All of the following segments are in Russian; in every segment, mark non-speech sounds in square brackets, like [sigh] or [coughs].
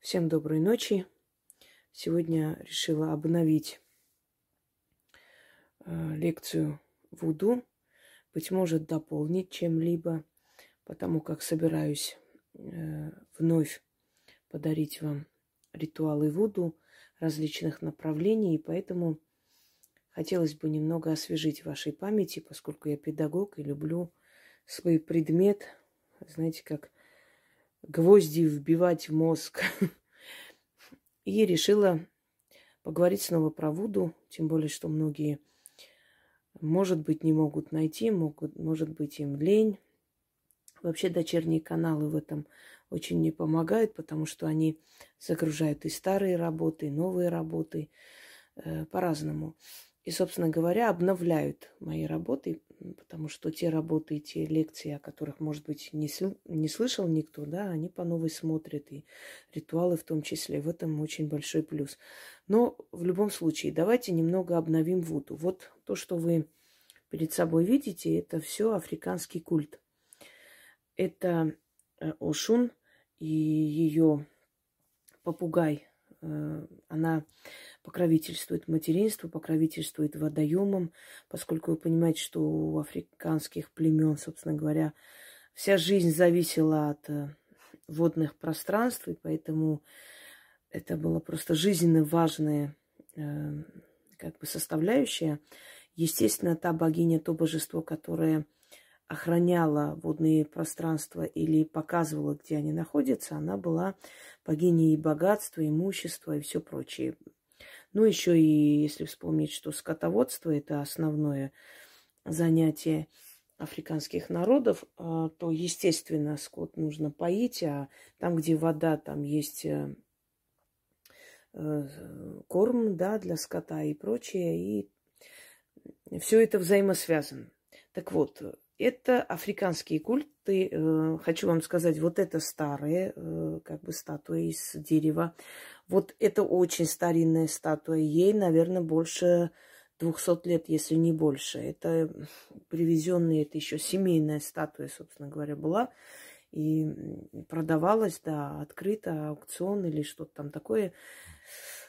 Всем доброй ночи. Сегодня решила обновить э, лекцию Вуду, быть может, дополнить чем-либо, потому как собираюсь э, вновь подарить вам ритуалы Вуду различных направлений, и поэтому хотелось бы немного освежить вашей памяти, поскольку я педагог и люблю свой предмет, знаете, как гвозди вбивать в мозг. [laughs] И решила поговорить снова про Вуду, тем более, что многие, может быть, не могут найти, могут, может быть, им лень. Вообще дочерние каналы в этом очень не помогают, потому что они загружают и старые работы, и новые работы э, по-разному. И, собственно говоря, обновляют мои работы, потому что те работы и те лекции, о которых, может быть, не, сл- не слышал никто, да, они по новой смотрят, и ритуалы в том числе. В этом очень большой плюс. Но в любом случае, давайте немного обновим Вуду. Вот то, что вы перед собой видите, это все африканский культ. Это э, Ошун и ее попугай. Э, она покровительствует материнству, покровительствует водоемам, поскольку вы понимаете, что у африканских племен, собственно говоря, вся жизнь зависела от э, водных пространств, и поэтому это была просто жизненно важная э, как бы составляющая. Естественно, та богиня, то божество, которое охраняла водные пространства или показывала, где они находятся, она была богиней и богатства, имущества и все прочее. Ну, еще и если вспомнить, что скотоводство – это основное занятие африканских народов, а, то, естественно, скот нужно поить, а там, где вода, там есть э, э, корм да, для скота и прочее, и все это взаимосвязано. Так вот, это африканские культы. Э, хочу вам сказать, вот это старые, как бы статуи из дерева. Вот это очень старинная статуя. Ей, наверное, больше 200 лет, если не больше. Это привезенная, это еще семейная статуя, собственно говоря, была. И продавалась, да, открыто, аукцион или что-то там такое.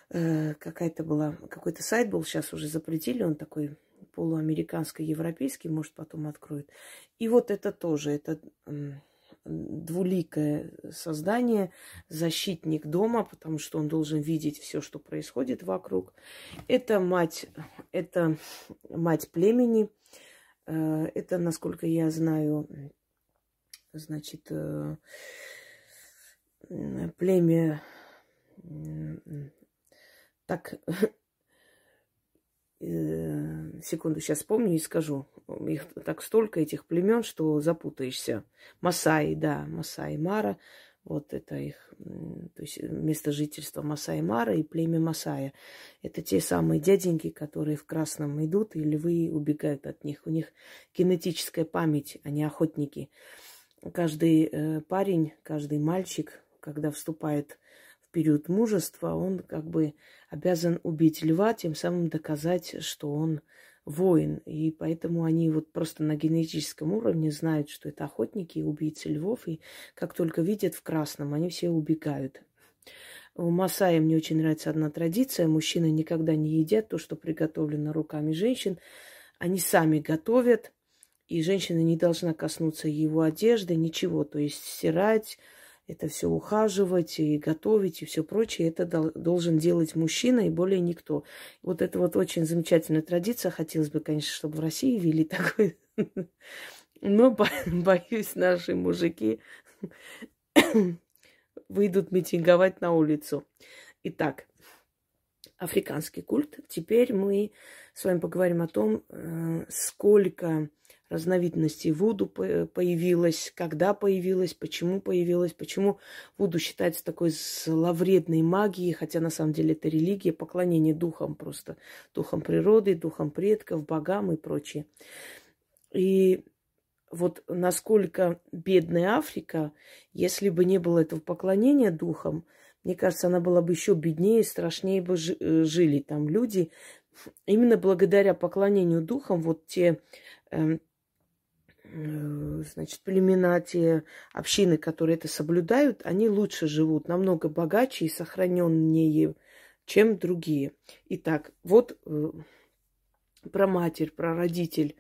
Э, какая-то была, какой-то сайт был, сейчас уже запретили, он такой полуамериканско-европейский, может, потом откроет. И вот это тоже, это двуликое создание, защитник дома, потому что он должен видеть все, что происходит вокруг. Это мать, это мать племени. Э, это, насколько я знаю, значит, э, племя так [laughs] секунду, сейчас вспомню и скажу. Их так столько, этих племен, что запутаешься. Масаи, да, Масаи Мара. Вот это их, то есть место жительства Масаи Мара и племя Масая. Это те самые дяденьки, которые в красном идут, и львы убегают от них. У них генетическая память, они охотники. Каждый э, парень, каждый мальчик, когда вступает период мужества он как бы обязан убить льва, тем самым доказать, что он воин. И поэтому они вот просто на генетическом уровне знают, что это охотники и убийцы львов. И как только видят в красном, они все убегают. У Масая мне очень нравится одна традиция. Мужчины никогда не едят то, что приготовлено руками женщин. Они сами готовят, и женщина не должна коснуться его одежды, ничего. То есть стирать, это все ухаживать и готовить и все прочее, это должен делать мужчина и более никто. Вот это вот очень замечательная традиция. Хотелось бы, конечно, чтобы в России вели [laughs] такой. Но [laughs] боюсь, наши мужики [coughs] выйдут митинговать на улицу. Итак, африканский культ. Теперь мы с вами поговорим о том, э, сколько разновидностей Вуду появилась, когда появилась, почему появилась, почему Вуду считается такой зловредной магией, хотя на самом деле это религия, поклонение духам просто, духам природы, духам предков, богам и прочее. И вот насколько бедная Африка, если бы не было этого поклонения духам, мне кажется, она была бы еще беднее, страшнее бы э, жили там люди. Именно благодаря поклонению духам вот те эм, значит, племена, те общины, которые это соблюдают, они лучше живут, намного богаче и сохраненнее, чем другие. Итак, вот э, про матерь, про родитель,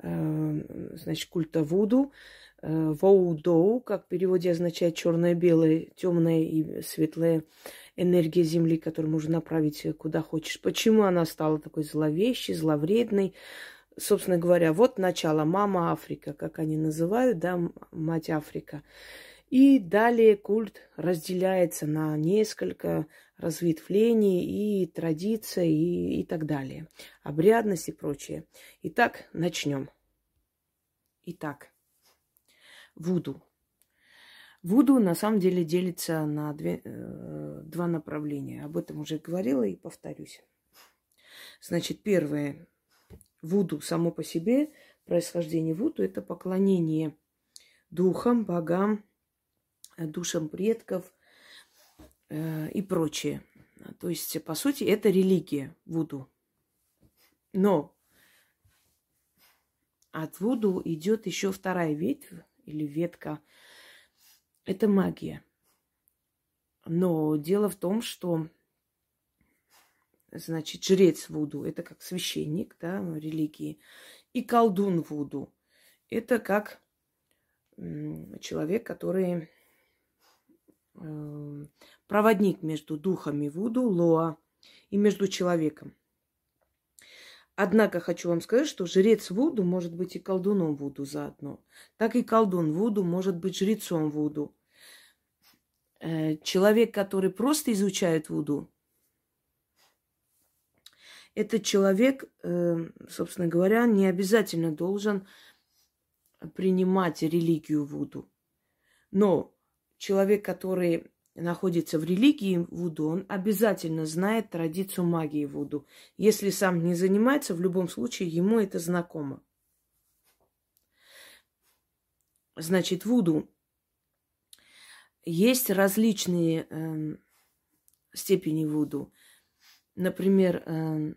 э, значит, культа Вуду, Воудоу, как в переводе означает черное-белое, темное и светлое энергия Земли, которую можно направить куда хочешь. Почему она стала такой зловещей, зловредной? Собственно говоря, вот начало мама Африка, как они называют, да, мать Африка. И далее культ разделяется на несколько разветвлений и традиций и, и так далее. Обрядность и прочее. Итак, начнем. Итак, Вуду. Вуду на самом деле делится на две, э, два направления. Об этом уже говорила и повторюсь. Значит, первое Вуду само по себе, происхождение Вуду – это поклонение духам, богам, э, душам предков э, и прочее. То есть, по сути, это религия Вуду. Но от Вуду идет еще вторая ветвь или ветка. Это магия. Но дело в том, что значит, жрец Вуду, это как священник, да, религии, и колдун Вуду, это как человек, который э, проводник между духами Вуду, Лоа, и между человеком. Однако хочу вам сказать, что жрец Вуду может быть и колдуном Вуду заодно. Так и колдун Вуду может быть жрецом Вуду. Э, человек, который просто изучает Вуду, этот человек, эм, собственно говоря, не обязательно должен принимать религию Вуду. Но человек, который находится в религии Вуду, он обязательно знает традицию магии Вуду. Если сам не занимается, в любом случае ему это знакомо. Значит, Вуду есть различные э, степени Вуду. Например, э,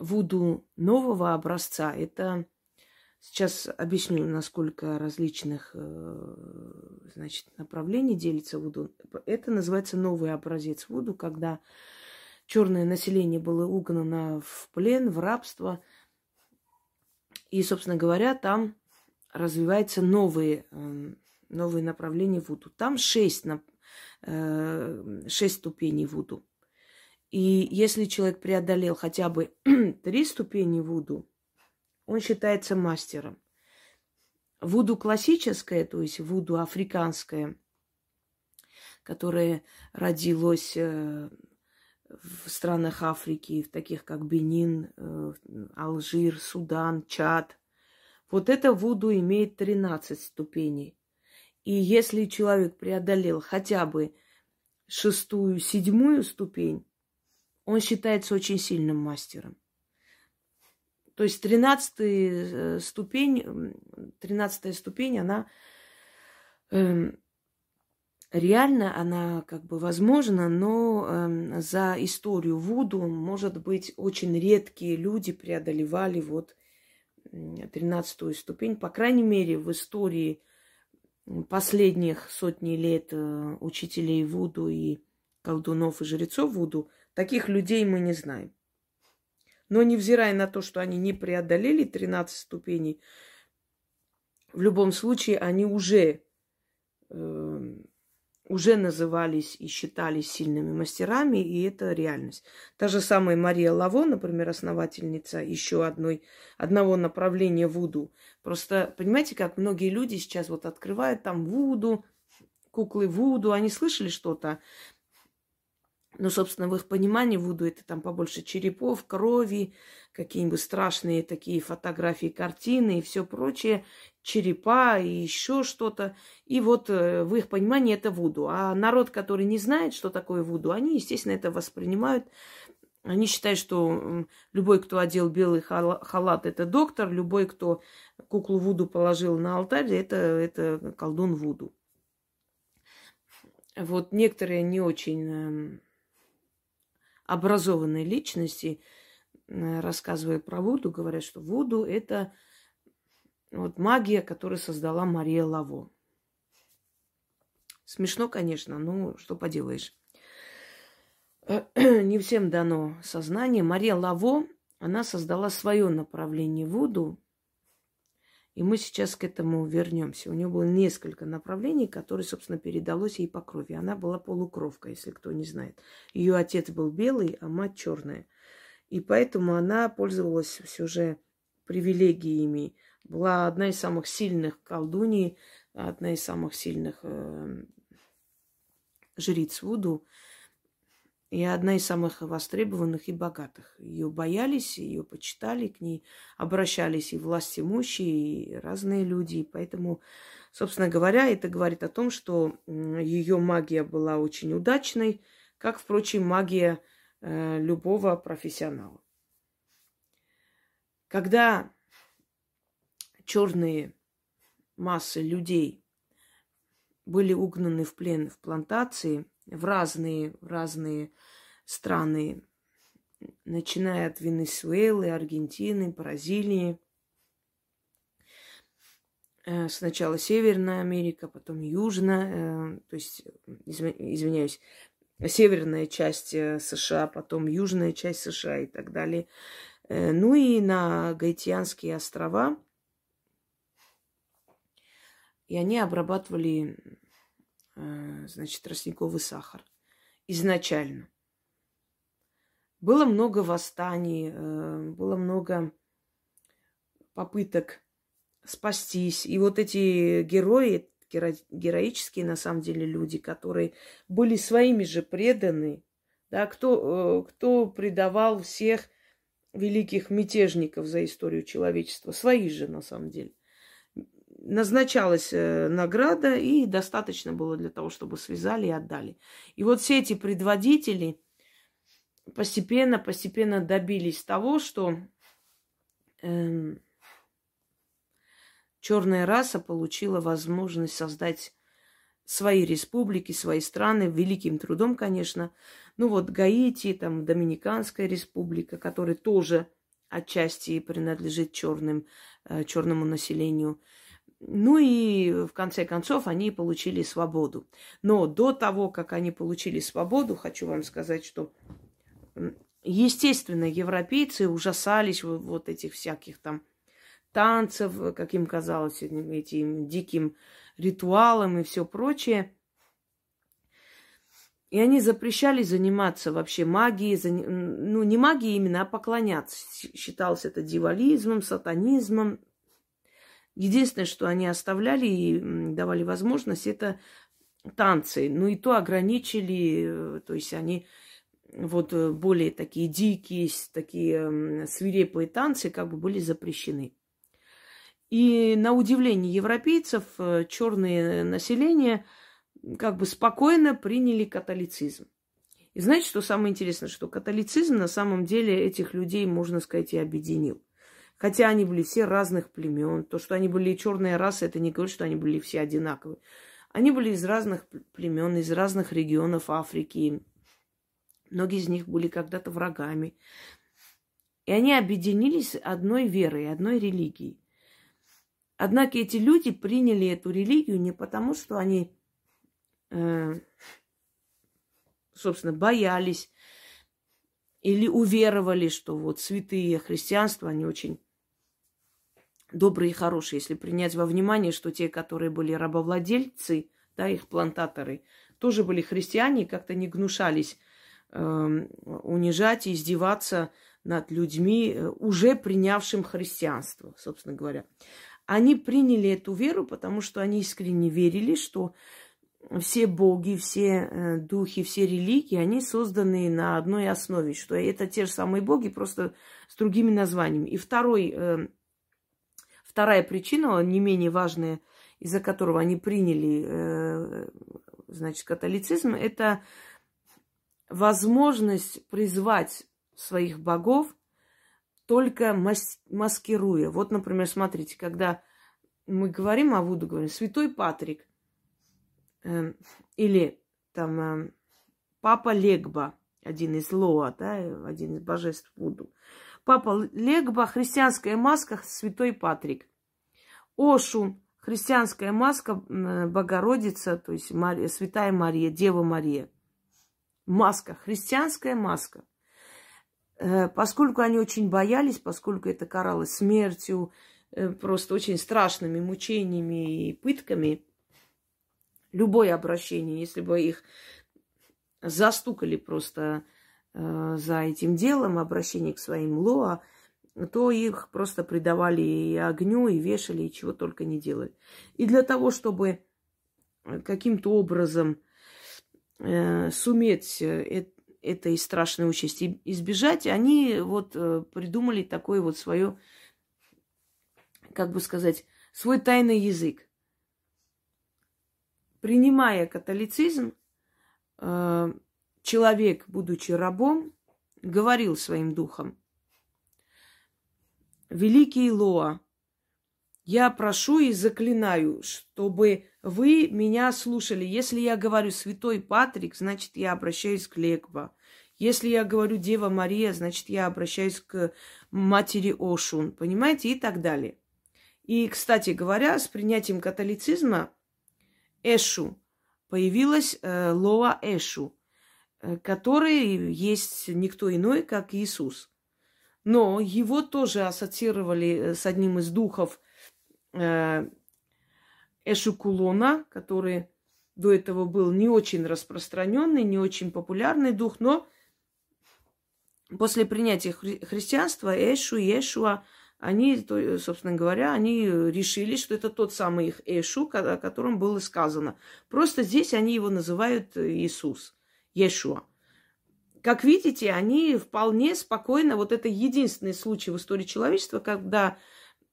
Вуду нового образца – это Сейчас объясню, насколько различных э, значит, направлений делится Вуду. Это называется новый образец Вуду, когда черное население было угнано в плен, в рабство. И, собственно говоря, там развиваются новые, э, новые направления Вуду. Там шесть, э, шесть ступеней Вуду. И если человек преодолел хотя бы [clears throat] три ступени Вуду, он считается мастером. Вуду классическое, то есть вуду африканское, которое родилось э, в странах Африки, в таких как Бенин, э, Алжир, Судан, Чад. Вот это вуду имеет 13 ступеней. И если человек преодолел хотя бы шестую, седьмую ступень, он считается очень сильным мастером. То есть тринадцатая э, ступень, тринадцатая ступень, она э, реально, она как бы возможна, но э, за историю Вуду, может быть, очень редкие люди преодолевали вот тринадцатую ступень. По крайней мере, в истории последних сотни лет э, учителей Вуду и колдунов и жрецов Вуду – Таких людей мы не знаем. Но невзирая на то, что они не преодолели 13 ступеней, в любом случае они уже, э, уже назывались и считались сильными мастерами, и это реальность. Та же самая Мария Лаво, например, основательница еще одной, одного направления Вуду. Просто, понимаете, как многие люди сейчас вот открывают там Вуду, куклы Вуду, они слышали что-то, но, собственно, в их понимании Вуду это там побольше черепов, крови, какие-нибудь страшные такие фотографии, картины и все прочее, черепа и еще что-то. И вот э, в их понимании это Вуду. А народ, который не знает, что такое Вуду, они, естественно, это воспринимают они считают, что любой, кто одел белый халат, это доктор, любой, кто куклу Вуду положил на алтарь, это, это колдун Вуду. Вот некоторые не очень эм, образованные личности, э, рассказывая про Вуду, говорят, что Вуду – это вот магия, которую создала Мария Лаво. Смешно, конечно, но что поделаешь. [clears throat] Не всем дано сознание. Мария Лаво, она создала свое направление Вуду, и мы сейчас к этому вернемся. У нее было несколько направлений, которые, собственно, передалось ей по крови. Она была полукровка, если кто не знает. Ее отец был белый, а мать черная. И поэтому она пользовалась все же привилегиями. Была одна из самых сильных колдуней, одна из самых сильных э, жриц Вуду и одна из самых востребованных и богатых. Ее боялись, ее почитали, к ней обращались и власть имущие, и разные люди. И поэтому, собственно говоря, это говорит о том, что ее магия была очень удачной, как, впрочем, магия э, любого профессионала. Когда черные массы людей были угнаны в плен в плантации – в разные, разные страны, начиная от Венесуэлы, Аргентины, Бразилии. Э, сначала Северная Америка, потом Южная, э, то есть, извиняюсь, северная часть э, США, потом южная часть США и так далее. Ну и на Гаитянские острова. И они обрабатывали значит, тростниковый сахар изначально. Было много восстаний, э, было много попыток спастись. И вот эти герои, героические на самом деле люди, которые были своими же преданы, да, кто, э, кто предавал всех великих мятежников за историю человечества, свои же на самом деле назначалась э, награда, и достаточно было для того, чтобы связали и отдали. И вот все эти предводители постепенно, постепенно добились того, что э, черная раса получила возможность создать свои республики, свои страны, великим трудом, конечно. Ну вот Гаити, там Доминиканская республика, которая тоже отчасти принадлежит черным, э, черному населению. Ну и в конце концов они получили свободу. Но до того, как они получили свободу, хочу вам сказать, что естественно европейцы ужасались вот этих всяких там танцев, как им казалось, этим диким ритуалам и все прочее. И они запрещали заниматься вообще магией, ну не магией именно, а поклоняться. Считалось это дивализмом, сатанизмом, Единственное, что они оставляли и давали возможность, это танцы. Ну и то ограничили, э, то есть они вот э, более такие дикие, такие свирепые танцы как бы были запрещены. И на удивление европейцев э, черное население как бы спокойно приняли католицизм. И знаете, что самое интересное, что католицизм на самом деле этих людей, можно сказать, и объединил. Хотя они были все разных племен. То, что они были черные расы, это не говорит, что они были все одинаковые. Они были из разных племен, из разных регионов Африки. Многие из них были когда-то врагами. И они объединились одной верой, одной религией. Однако эти люди приняли эту религию не потому, что они, э, собственно, боялись или уверовали, что вот святые христианства, они очень добрые и хорошие, если принять во внимание, что те, которые были рабовладельцы, да, их плантаторы, тоже были христиане и как-то не гнушались э, унижать и издеваться над людьми, э, уже принявшим христианство, собственно говоря. Они приняли эту веру, потому что они искренне верили, что все боги, все э, духи, все религии, они созданы на одной основе, что это те же самые боги, просто с другими названиями. И второй э, Вторая причина, не менее важная, из-за которого они приняли, э, значит, католицизм, это возможность призвать своих богов только мас- маскируя. Вот, например, смотрите, когда мы говорим о Вуду, говорим Святой Патрик э, или там э, Папа Легба, один из Лоа, да, один из божеств Вуду. Папа Легба, христианская маска, святой Патрик. Ошун, христианская маска Богородица, то есть Мария, Святая Мария, Дева Мария. Маска, христианская маска. Э, поскольку они очень боялись, поскольку это каралось смертью, э, просто очень страшными мучениями и пытками, любое обращение, если бы их застукали просто за этим делом, обращение к своим лоа, то их просто предавали и огню, и вешали, и чего только не делали. И для того, чтобы каким-то образом э, суметь э, этой страшной участи избежать, они вот э, придумали такое вот свое, как бы сказать, свой тайный язык. Принимая католицизм, э, человек, будучи рабом, говорил своим духом, Великий Лоа, я прошу и заклинаю, чтобы вы меня слушали. Если я говорю Святой Патрик, значит, я обращаюсь к Легба. Если я говорю Дева Мария, значит, я обращаюсь к матери Ошун. Понимаете? И так далее. И, кстати говоря, с принятием католицизма Эшу появилась э, Лоа Эшу, который есть никто иной, как Иисус. Но его тоже ассоциировали э, с одним из духов э, Эшукулона, который до этого был не очень распространенный, не очень популярный дух, но после принятия хри- христианства Эшу и Эшуа, они, собственно говоря, они решили, что это тот самый их Эшу, о котором было сказано. Просто здесь они его называют Иисус, Ешуа. Как видите, они вполне спокойно, вот это единственный случай в истории человечества, когда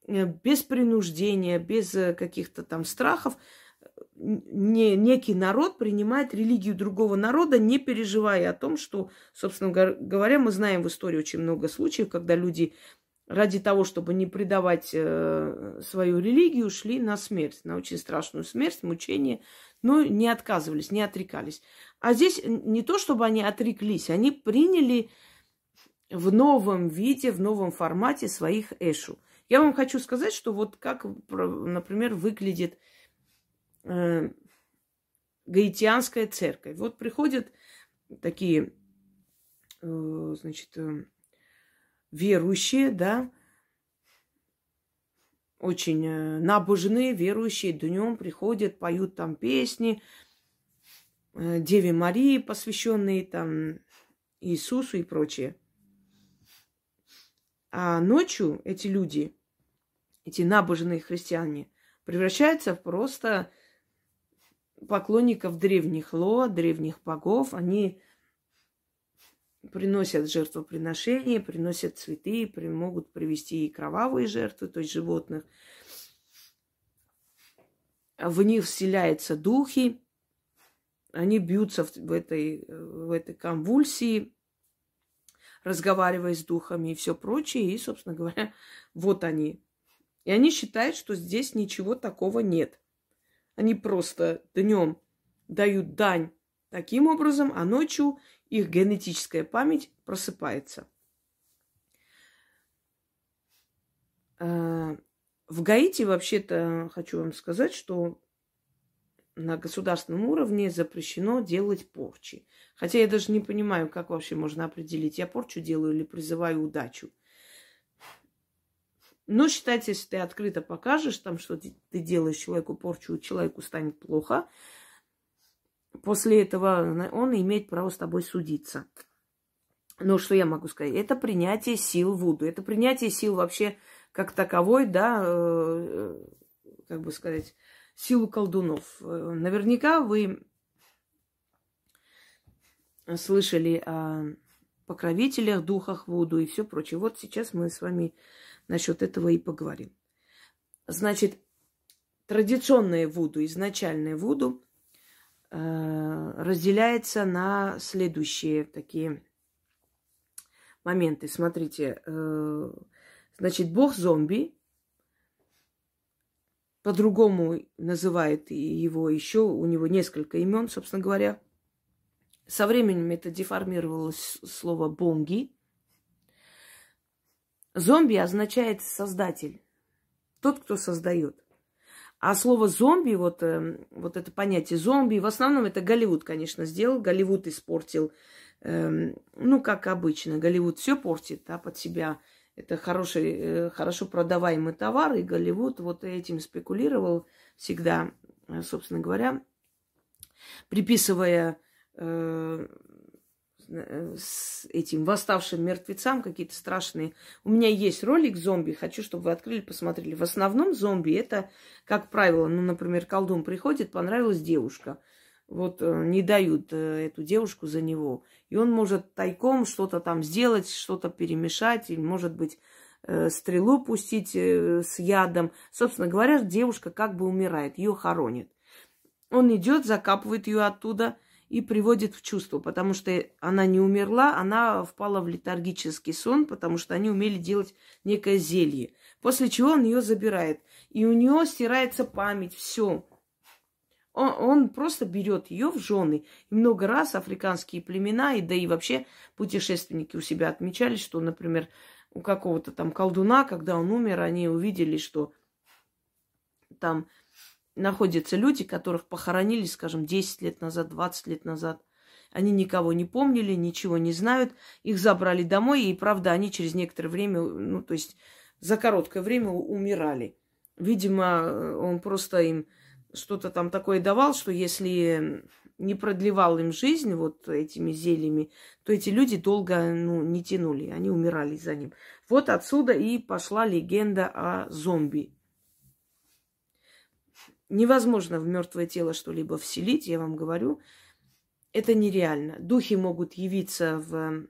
э, без принуждения, без э, каких-то там страхов, не, некий народ принимает религию другого народа, не переживая о том, что, собственно говоря, мы знаем в истории очень много случаев, когда люди ради того, чтобы не предавать э, свою религию, шли на смерть, на очень страшную смерть, мучение, но не отказывались, не отрекались. А здесь не то, чтобы они отреклись, они приняли в новом виде, в новом формате своих эшу. Я вам хочу сказать, что вот как, например, выглядит э, гаитянская церковь. Вот приходят такие, э, значит, э, верующие, да, очень э, набожные, верующие, днем приходят, поют там песни, э, Деве Марии, посвященные там Иисусу и прочее. А ночью эти люди, эти набожные христиане, превращаются в просто поклонников древних ло, древних богов. Они приносят жертвоприношения, приносят цветы, могут привести и кровавые жертвы, то есть животных. В них вселяются духи, они бьются в этой, в этой конвульсии, разговаривая с духами и все прочее. И, собственно говоря, [laughs] вот они. И они считают, что здесь ничего такого нет. Они просто днем дают дань таким образом, а ночью их генетическая память просыпается. А, в Гаити вообще-то хочу вам сказать, что на государственном уровне запрещено делать порчи. Хотя я даже не понимаю, как вообще можно определить, я порчу делаю или призываю удачу. Но считайте, если ты открыто покажешь там, что ты делаешь человеку порчу, человеку станет плохо, после этого он имеет право с тобой судиться. Ну, что я могу сказать? Это принятие сил Вуду. Это принятие сил вообще как таковой, да, э, как бы сказать, силу колдунов. Наверняка вы слышали о покровителях, духах Вуду и все прочее. Вот сейчас мы с вами насчет этого и поговорим. Значит, традиционное Вуду, изначальное Вуду – разделяется на следующие такие моменты. Смотрите, э, значит, бог зомби, по-другому называет его еще, у него несколько имен, собственно говоря. Со временем это деформировалось слово бонги. Зомби означает создатель, тот, кто создает. А слово зомби, вот, э, вот это понятие зомби, в основном это Голливуд, конечно, сделал. Голливуд испортил, э, ну, как обычно, Голливуд все портит да, под себя. Это хороший, э, хорошо продаваемый товар, и Голливуд вот этим спекулировал всегда, собственно говоря, приписывая Э, с этим восставшим мертвецам какие-то страшные. У меня есть ролик зомби, хочу, чтобы вы открыли, посмотрели. В основном зомби это, как правило, ну, например, колдун приходит, понравилась девушка. Вот э, не дают э, эту девушку за него. И он может тайком что-то там сделать, что-то перемешать, или, может быть, стрелу пустить с ядом. Собственно говоря, девушка как бы умирает, ее хоронит. Он идет, закапывает ее оттуда – и приводит в чувство, потому что она не умерла, она впала в летаргический сон, потому что они умели делать некое зелье. После чего он ее забирает. И у нее стирается память, все. Он, он просто берет ее в жены. И много раз африканские племена, и да и вообще путешественники у себя отмечали, что, например, у какого-то там колдуна, когда он умер, они увидели, что там находятся люди, которых похоронили, скажем, 10 лет назад, 20 лет назад. Они никого не помнили, ничего не знают. Их забрали домой, и, правда, они через некоторое время, ну, то есть за короткое время умирали. Видимо, он просто им что-то там такое давал, что если не продлевал им жизнь вот этими зельями, то эти люди долго ну, не тянули, они умирали за ним. Вот отсюда и пошла легенда о зомби. Невозможно в мертвое тело что-либо вселить, я вам говорю. Это нереально. Духи могут явиться в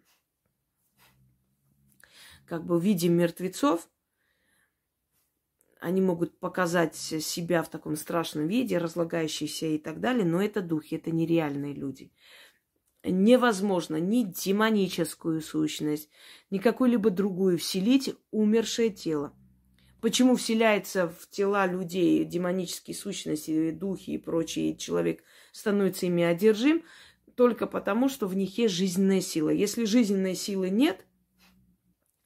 как бы в виде мертвецов. Они могут показать себя в таком страшном виде, разлагающиеся и так далее, но это духи, это нереальные люди. Невозможно ни демоническую сущность, ни какую-либо другую вселить умершее тело. Почему вселяется в тела людей демонические сущности, духи и прочие, и человек становится ими одержим? Только потому, что в них есть жизненная сила. Если жизненной силы нет,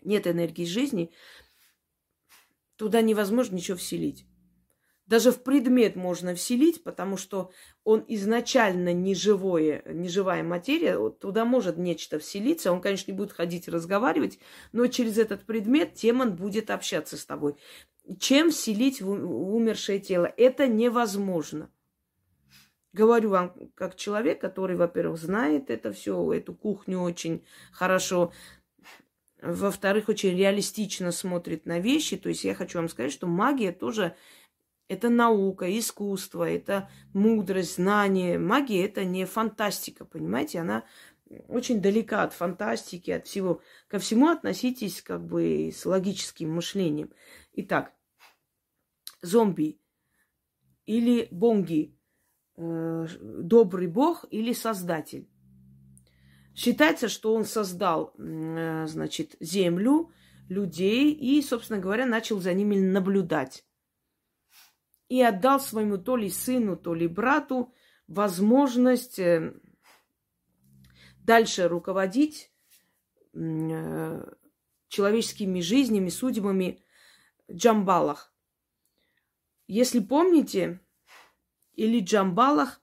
нет энергии жизни, туда невозможно ничего вселить. Даже в предмет можно вселить, потому что он изначально неживое, неживая материя, туда может нечто вселиться. Он, конечно, не будет ходить разговаривать, но через этот предмет демон будет общаться с тобой. Чем вселить в умершее тело? Это невозможно. Говорю вам, как человек, который, во-первых, знает это все, эту кухню очень хорошо, во-вторых, очень реалистично смотрит на вещи. То есть я хочу вам сказать, что магия тоже это наука, искусство, это мудрость, знание. Магия это не фантастика, понимаете? Она очень далека от фантастики, от всего. Ко всему относитесь как бы с логическим мышлением. Итак, зомби или бонги, э, добрый бог или создатель. Считается, что он создал, э, значит, землю, людей и, собственно говоря, начал за ними наблюдать и отдал своему то ли сыну, то ли брату возможность э, дальше руководить э, человеческими жизнями, судьбами Джамбалах. Если помните, или Джамбалах,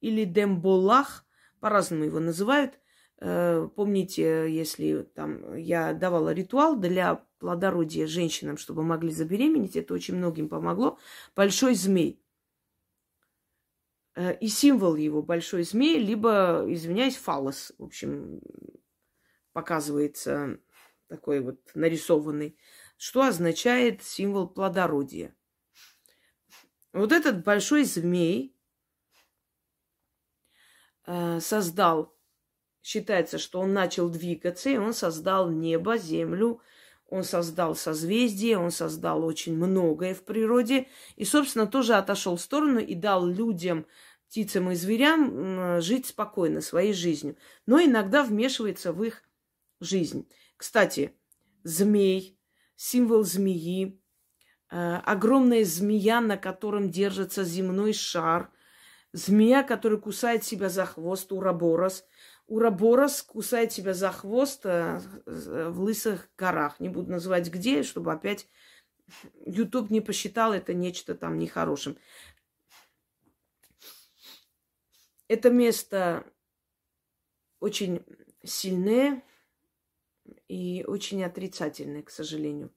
или Демболах, по-разному его называют. Э, помните, если там я давала ритуал для плодородия женщинам, чтобы могли забеременеть. Это очень многим помогло. Большой змей. Э, и символ его большой змей, либо, извиняюсь, фалос. В общем, показывается такой вот нарисованный. Что означает символ плодородия? Вот этот большой змей э, создал, считается, что он начал двигаться, и он создал небо, землю, он создал созвездие, он создал очень многое в природе. И, собственно, тоже отошел в сторону и дал людям, птицам и зверям жить спокойно своей жизнью. Но иногда вмешивается в их жизнь. Кстати, змей, символ змеи, э, огромная змея, на котором держится земной шар, змея, которая кусает себя за хвост, ураборос – Ураборос кусает себя за хвост э, в лысых горах. Не буду называть где, чтобы опять YouTube не посчитал это нечто там нехорошим. Это место очень сильное и очень отрицательное, к сожалению.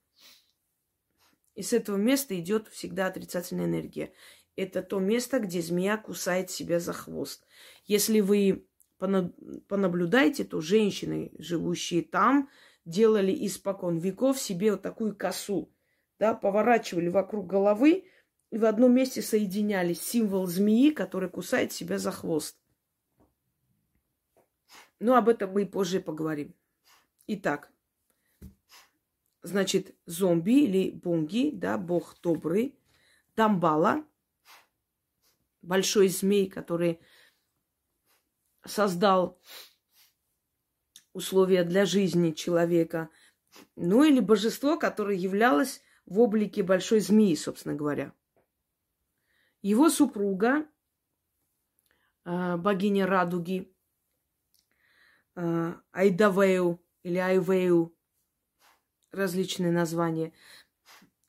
И с этого места идет всегда отрицательная энергия. Это то место, где змея кусает себя за хвост. Если вы понаблюдаете, то женщины, живущие там, делали испокон веков себе вот такую косу, да, поворачивали вокруг головы и в одном месте соединялись символ змеи, который кусает себя за хвост. Ну, об этом мы позже поговорим. Итак, значит, зомби или бунги, да, бог добрый, Дамбала, большой змей, который создал условия для жизни человека, ну или божество, которое являлось в облике большой змеи, собственно говоря. Его супруга, а, богиня радуги, а, Айдавею или Айвею, различные названия.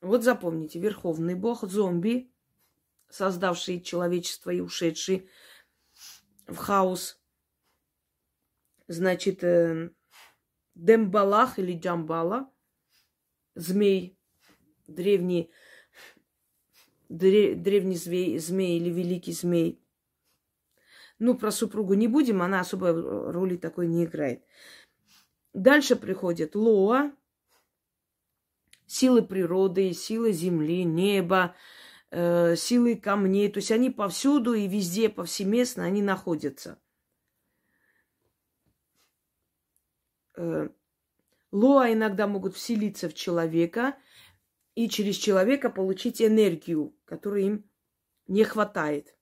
Вот запомните, верховный бог зомби, создавший человечество и ушедший в хаос. Значит, э, Дембалах или Джамбала, змей, древний, древний змей, змей или великий змей. Ну, про супругу не будем, она особой роли такой не играет. Дальше приходит Лоа, силы природы, силы земли, неба, э, силы камней. То есть они повсюду и везде, повсеместно они находятся. Лоа иногда могут вселиться в человека и через человека получить энергию, которой им не хватает.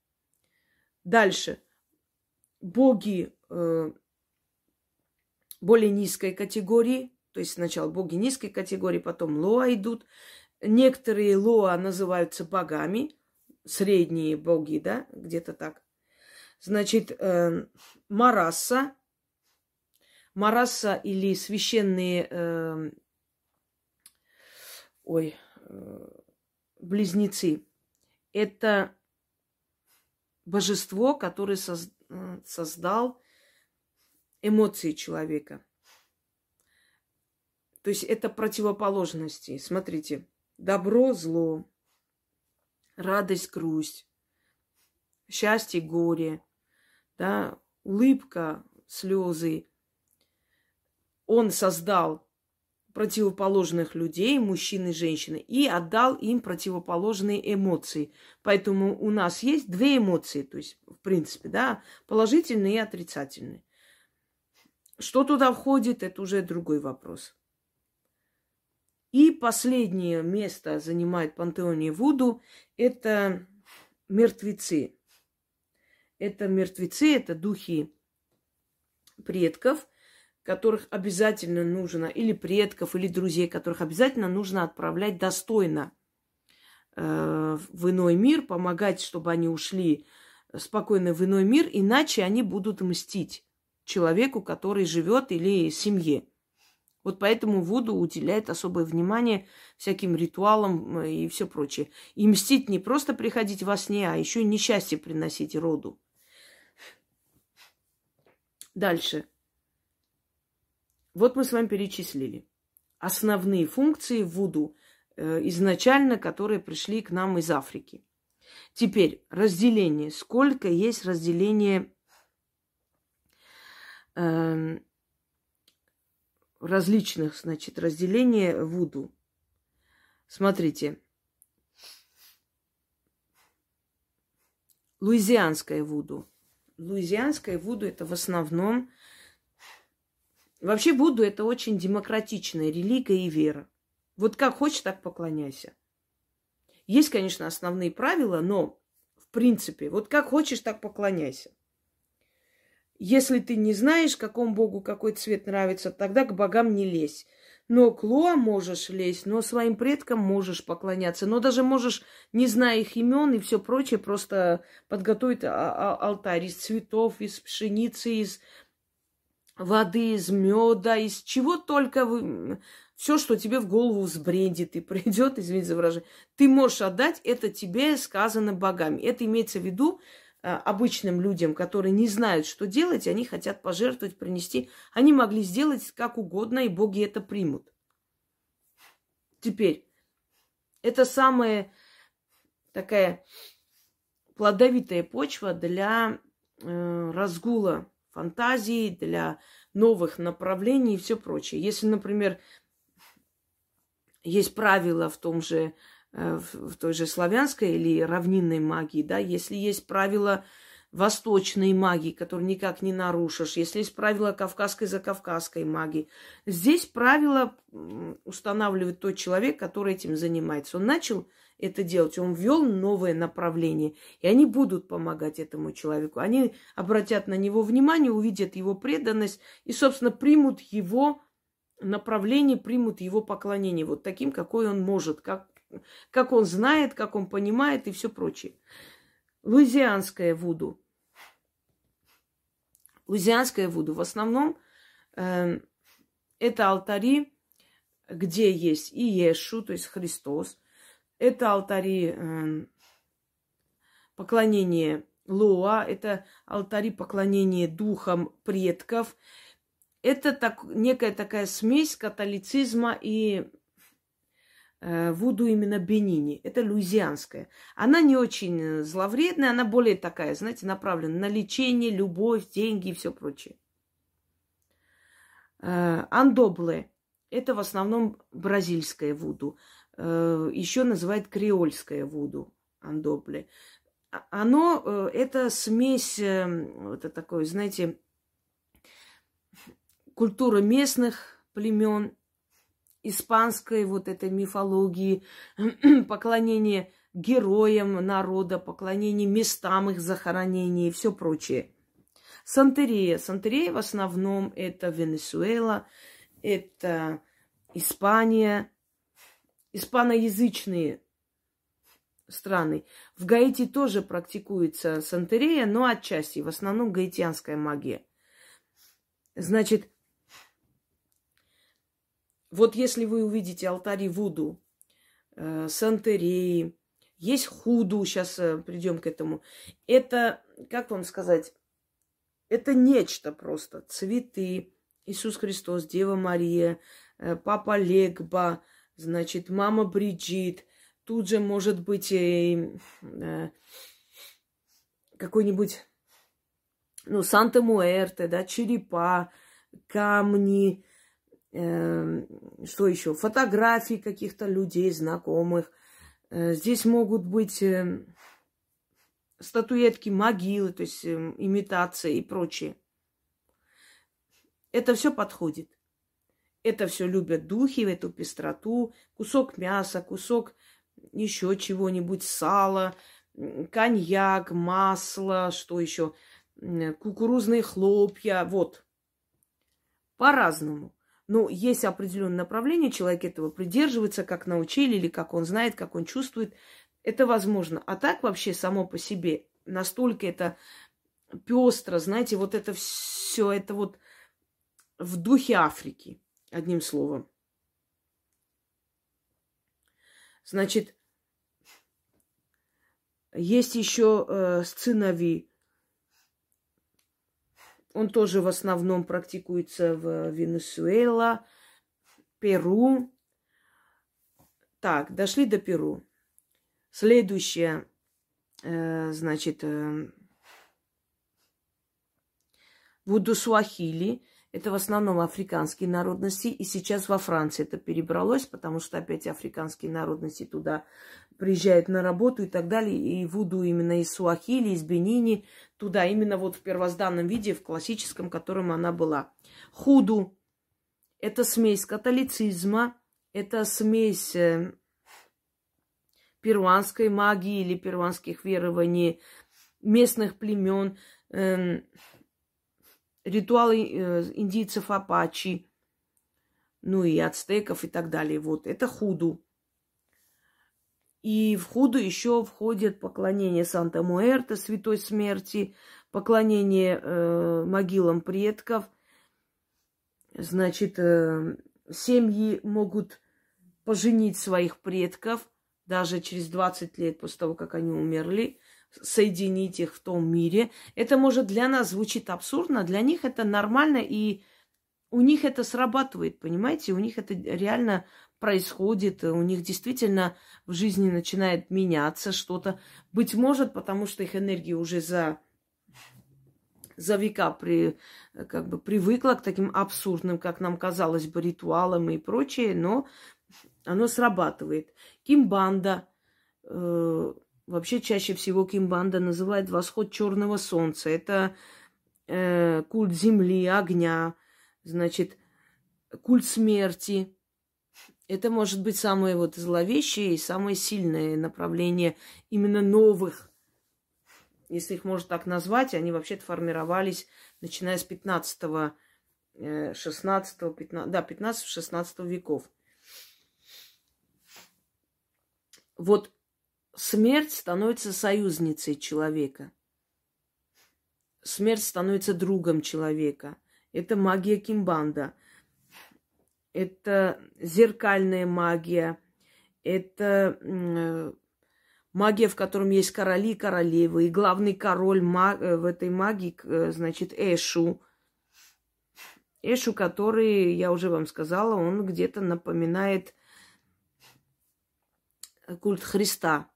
Дальше. Боги э, более низкой категории, то есть сначала боги низкой категории, потом Лоа идут. Некоторые Лоа называются богами, средние боги, да, где-то так. Значит, э, Мараса, Мараса или священные, э, ой, э, близнецы, это божество, которое соз, э, создал эмоции человека. То есть это противоположности. Смотрите, добро, зло, радость, грусть, счастье, горе, да, улыбка, слезы. Он создал противоположных людей, мужчин и женщин, и отдал им противоположные эмоции. Поэтому у нас есть две эмоции, то есть, в принципе, да, положительные и отрицательные. Что туда входит, это уже другой вопрос. И последнее место занимает пантеоне Вуду – это мертвецы. Это мертвецы, это духи предков, которых обязательно нужно, или предков, или друзей, которых обязательно нужно отправлять достойно э, в иной мир, помогать, чтобы они ушли спокойно в иной мир, иначе они будут мстить человеку, который живет, или семье. Вот поэтому Вуду уделяет особое внимание всяким ритуалам и все прочее. И мстить не просто приходить во сне, а еще и несчастье приносить роду. Дальше. Вот мы с вами перечислили основные функции Вуду э, изначально, которые пришли к нам из Африки. Теперь разделение. Сколько есть разделение э, различных, значит, разделений Вуду. Смотрите. Луизианское Вуду. Луизианское Вуду это в основном... Вообще Вуду это очень демократичная религия и вера. Вот как хочешь, так поклоняйся. Есть, конечно, основные правила, но в принципе, вот как хочешь, так поклоняйся. Если ты не знаешь, какому богу какой цвет нравится, тогда к богам не лезь. Но к Луа можешь лезть, но своим предкам можешь поклоняться. Но даже можешь, не зная их имен и все прочее, просто подготовить а, а, алтарь из цветов, из пшеницы, из воды, из меда, из чего только вы... все, что тебе в голову взбрендит и придет, извините за выражение, ты можешь отдать, это тебе сказано богами. Это имеется в виду э, обычным людям, которые не знают, что делать, они хотят пожертвовать, принести. Они могли сделать как угодно, и боги это примут. Теперь, это самая такая плодовитая почва для э, разгула фантазии, для новых направлений и все прочее. Если, например, есть правила в том же, э, в той же славянской или равнинной магии, да, если есть правила восточной магии, которые никак не нарушишь, если есть правила кавказской за кавказской магии, здесь правила устанавливает тот человек, который этим занимается. Он начал это делать, он ввел новое направление, и они будут помогать этому человеку. Они обратят на него внимание, увидят его преданность и, собственно, примут его направление примут его поклонение вот таким, какой он может, как, как он знает, как он понимает и все прочее. Луизианская вуду. Луизианская вуду. В основном э, это алтари, где есть и Иешу, то есть Христос. Это алтари э, поклонения Лоа, это алтари поклонения духам предков – это так, некая такая смесь католицизма и э, Вуду именно Бенини. Это луизианская. Она не очень зловредная, она более такая, знаете, направлена на лечение, любовь, деньги и все прочее. Э, андобле. Это в основном бразильское вуду. Э, еще называют креольское вуду. Андобле. А, оно, э, это смесь, э, это такое, знаете, культура местных племен, испанской вот этой мифологии, [clears throat] поклонение героям народа, поклонение местам их захоронений и все прочее. Сантерия. Сантерия в основном это Венесуэла, это Испания, испаноязычные страны. В Гаити тоже практикуется сантерия, но отчасти, в основном гаитянская магия. Значит, вот если вы увидите алтари Вуду, э, Сантереи, есть Худу, сейчас э, придем к этому. Это, как вам сказать, это нечто просто. Цветы, Иисус Христос, Дева Мария, э, Папа Легба, значит, Мама Бриджит. Тут же может быть э, э, какой-нибудь, ну, Санта-Муэрте, да, черепа, камни, Эм, что еще? Фотографии каких-то людей, знакомых. Э, здесь могут быть эм, статуэтки могилы, то есть эм, имитация и прочее. Это все подходит. Это все любят духи, эту пестроту. Кусок мяса, кусок еще чего-нибудь, сала, коньяк, масло, что еще, кукурузные хлопья. Вот. По-разному. Ну, есть определенное направление, человек этого придерживается, как научили, или как он знает, как он чувствует. Это возможно. А так вообще само по себе настолько это пестро, знаете, вот это все, это вот в духе Африки, одним словом. Значит, есть еще э, сценови, он тоже в основном практикуется в Венесуэла, Перу. Так, дошли до Перу. Следующее, э, значит, э, Вудусуахили. Это в основном африканские народности. И сейчас во Франции это перебралось, потому что опять африканские народности туда приезжают на работу и так далее. И Вуду именно из Суахили, из Бенини туда, именно вот в первозданном виде, в классическом, котором она была. Худу – это смесь католицизма, это смесь э, перуанской магии или перуанских верований, местных племен, э, ритуалы э, индийцев Апачи, ну и ацтеков и так далее. Вот это худу. И в худу еще входит поклонение Санта-Муэрте, Святой Смерти, поклонение э, могилам предков, значит, э, семьи могут поженить своих предков даже через 20 лет после того, как они умерли, соединить их в том мире. Это может для нас звучит абсурдно, для них это нормально, и у них это срабатывает, понимаете? У них это реально происходит, у них действительно в жизни начинает меняться что-то. Быть может, потому что их энергия уже за, за века при, как бы привыкла к таким абсурдным, как нам казалось бы, ритуалам и прочее, но оно срабатывает. Кимбанда, э, вообще чаще всего кимбанда называют восход черного солнца. Это э, культ земли, огня, значит, культ смерти. Это может быть самое вот зловещее и самое сильное направление именно новых, если их можно так назвать, они вообще-то формировались, начиная с 15 16 15, да, 15-16 веков. Вот смерть становится союзницей человека. Смерть становится другом человека. Это магия Кимбанда. Это зеркальная магия. Это магия, в котором есть короли и королевы. И главный король э, в этой магии, э, значит, Эшу. Эшу, который, я уже вам сказала, он где-то напоминает культ Христа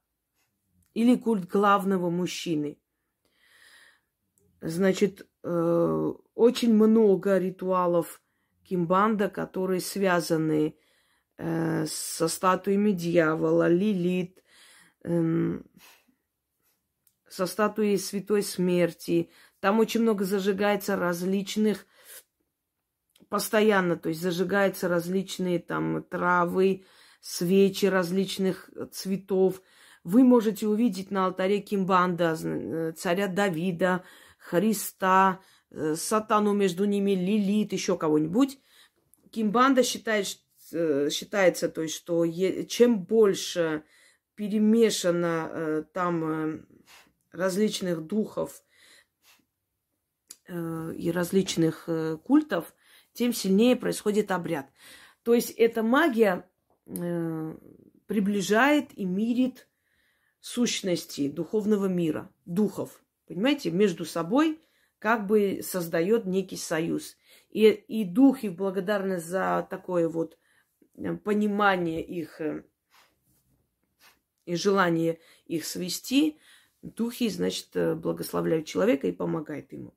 или культ главного мужчины. Значит, э, очень много ритуалов кимбанда, которые связаны э, со статуями дьявола, Лилит, э, со статуей Святой Смерти. Там очень много зажигается различных постоянно, то есть зажигаются различные там травы, свечи различных цветов. Вы можете увидеть на алтаре Кимбанда, э, царя Давида, Христа, э, сатану между ними, Лилит, еще кого-нибудь. Кимбанда считает, э, считается, то есть, что чем больше перемешано там различных духов и различных культов, тем сильнее происходит обряд. То есть эта магия приближает и мирит сущности духовного мира, духов. Понимаете, между собой как бы создает некий союз. И, и духи в благодарность за такое вот э, понимание их э, и желание их свести, духи, значит, э, благословляют человека и помогают ему.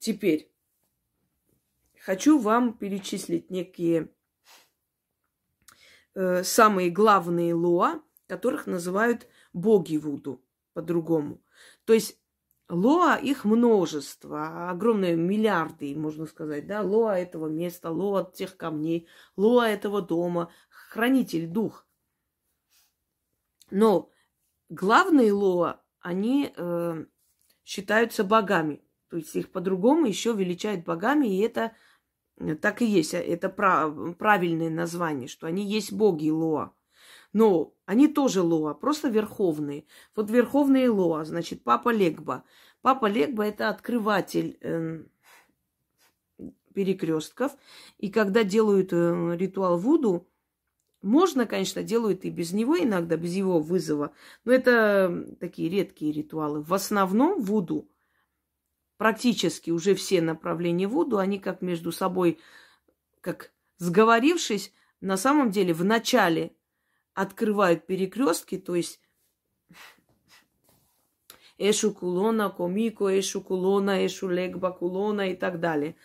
Теперь хочу вам перечислить некие самые главные лоа, которых называют боги Вуду по-другому. То есть лоа их множество, огромные миллиарды, можно сказать, да, лоа этого места, лоа тех камней, лоа этого дома, хранитель, дух. Но главные лоа, они э, считаются богами. То есть их по-другому еще величают богами, и это так и есть. А это правильное название, что они есть боги Лоа. Но они тоже Лоа, просто верховные. Вот верховные Лоа, значит, Папа Легба. Папа Легба – это открыватель э, перекрестков. И когда делают э, ритуал Вуду, можно, конечно, делают и без него иногда, без его вызова. Но это такие редкие ритуалы. В основном Вуду – практически уже все направления Вуду, они как между собой, как сговорившись, на самом деле в начале открывают перекрестки, то есть Эшу Кулона, Комико, Эшу Кулона, Эшу Легба Кулона и так далее.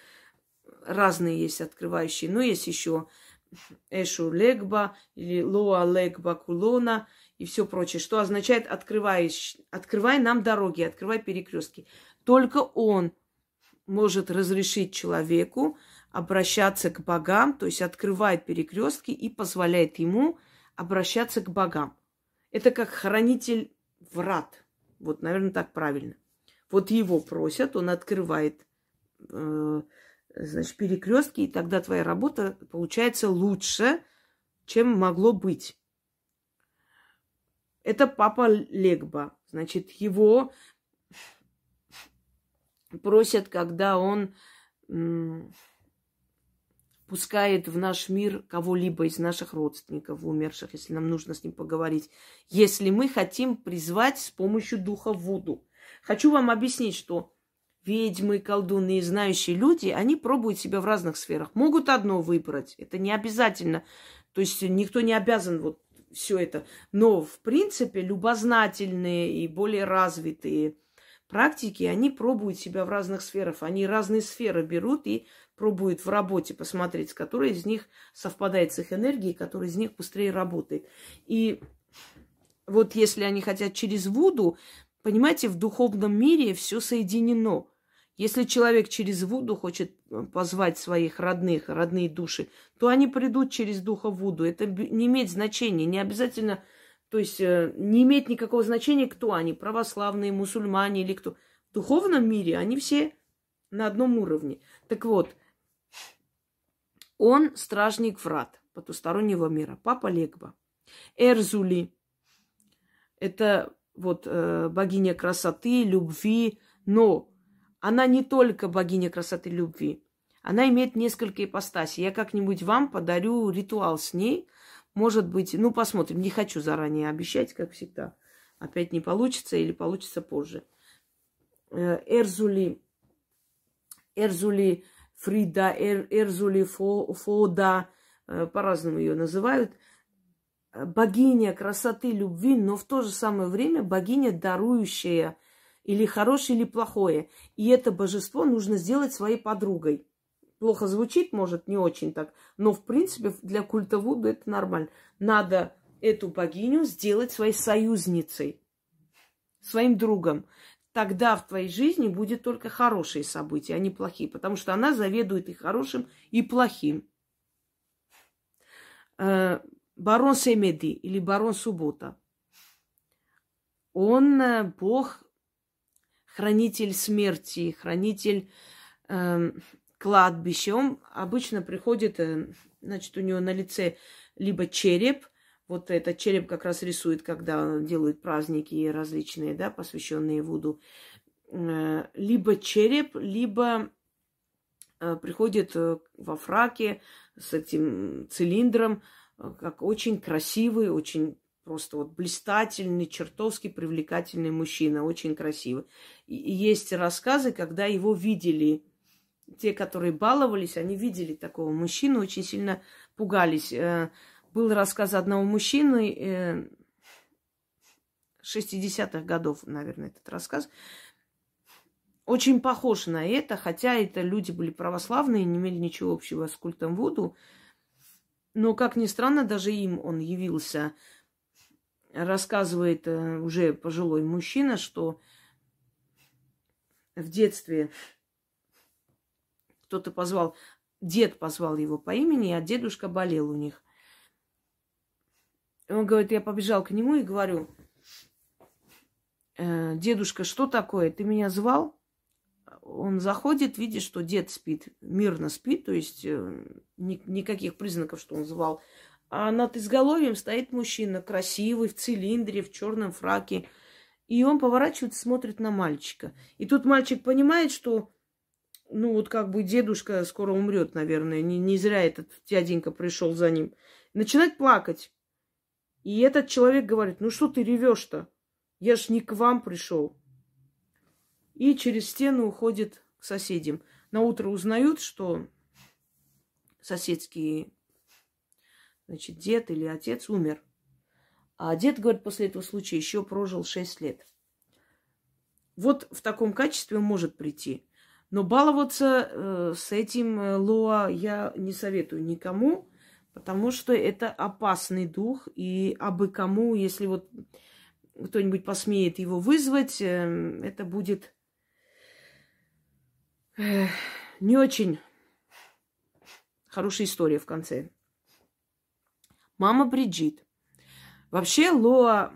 Разные есть открывающие. Но есть еще Эшу Легба или Лоа Легба Кулона и все прочее, что означает открывай, открывай нам дороги, открывай перекрестки. Только он может разрешить человеку обращаться к богам, то есть открывает перекрестки и позволяет ему обращаться к богам. Это как хранитель врат. Вот, наверное, так правильно. Вот его просят, он открывает э, значит, перекрестки, и тогда твоя работа получается лучше, чем могло быть. Это папа Легба. Значит, его просят, когда он пускает в наш мир кого-либо из наших родственников умерших, если нам нужно с ним поговорить, если мы хотим призвать с помощью духа Вуду. Хочу вам объяснить, что ведьмы, колдуны и знающие люди, они пробуют себя в разных сферах. Могут одно выбрать. Это не обязательно. То есть никто не обязан вот все это. Но, в принципе, любознательные и более развитые практики, они пробуют себя в разных сферах. Они разные сферы берут и пробуют в работе посмотреть, с которой из них совпадает с их энергией, который из них быстрее работает. И вот если они хотят через Вуду, понимаете, в духовном мире все соединено. Если человек через Вуду хочет э, позвать своих родных, родные души, то они придут через духа Вуду. Это не имеет значения, не обязательно, то есть э, не имеет никакого значения, кто они, православные, мусульмане или кто. В духовном мире они все на одном уровне. Так вот, он стражник врат потустороннего мира, папа Легба. Эрзули – это вот э, богиня красоты, любви, но она не только богиня красоты любви. Она имеет несколько ипостасей. Я как-нибудь вам подарю ритуал с ней. Может быть, ну, посмотрим. Не хочу заранее обещать, как всегда. Опять не получится или получится позже. Э, Эрзули, Эрзули Фрида, Эр, Эрзули Фо, Фода, э, по-разному ее называют. Богиня красоты, любви, но в то же самое время богиня, дарующая или хорошее, или плохое. И это божество нужно сделать своей подругой. Плохо звучит, может, не очень так, но в принципе для культа Вуду это нормально. Надо эту богиню сделать своей союзницей, своим другом. Тогда в твоей жизни будет только хорошие события, а не плохие, потому что она заведует и хорошим, и плохим. Э, барон Семеди или барон Суббота. Он э, бог хранитель смерти, хранитель э, кладбища. Он обычно приходит, э, значит, у него на лице либо череп, вот этот череп как раз рисует, когда делают праздники различные, да, посвященные Вуду, э, либо череп, либо э, приходит э, во фраке с этим цилиндром, как очень красивый, очень просто вот блистательный, чертовски привлекательный мужчина, очень красивый. И есть рассказы, когда его видели, те, которые баловались, они видели такого мужчину, очень сильно пугались. Был рассказ одного мужчины, 60-х э, годов, наверное, этот рассказ, очень похож на это, хотя это люди были православные, не имели ничего общего с культом Вуду. Но, как ни странно, даже им он явился рассказывает э, уже пожилой мужчина, что в детстве кто-то позвал, дед позвал его по имени, а дедушка болел у них. Он говорит, я побежал к нему и говорю, «Э, дедушка, что такое? Ты меня звал? Он заходит, видит, что дед спит, мирно спит, то есть э, ни, никаких признаков, что он звал. А над изголовьем стоит мужчина, красивый, в цилиндре, в черном фраке. И он поворачивается, смотрит на мальчика. И тут мальчик понимает, что, ну, вот как бы дедушка скоро умрет, наверное. Не, не зря этот дяденька пришел за ним. Начинает плакать. И этот человек говорит, ну что ты ревешь-то? Я ж не к вам пришел. И через стену уходит к соседям. На утро узнают, что соседские Значит, дед или отец умер. А дед, говорит, после этого случая еще прожил 6 лет. Вот в таком качестве он может прийти. Но баловаться э, с этим э, Лоа я не советую никому, потому что это опасный дух, и абы кому, если вот кто-нибудь посмеет его вызвать, э, это будет не очень хорошая история в конце мама Бриджит. Вообще Лоа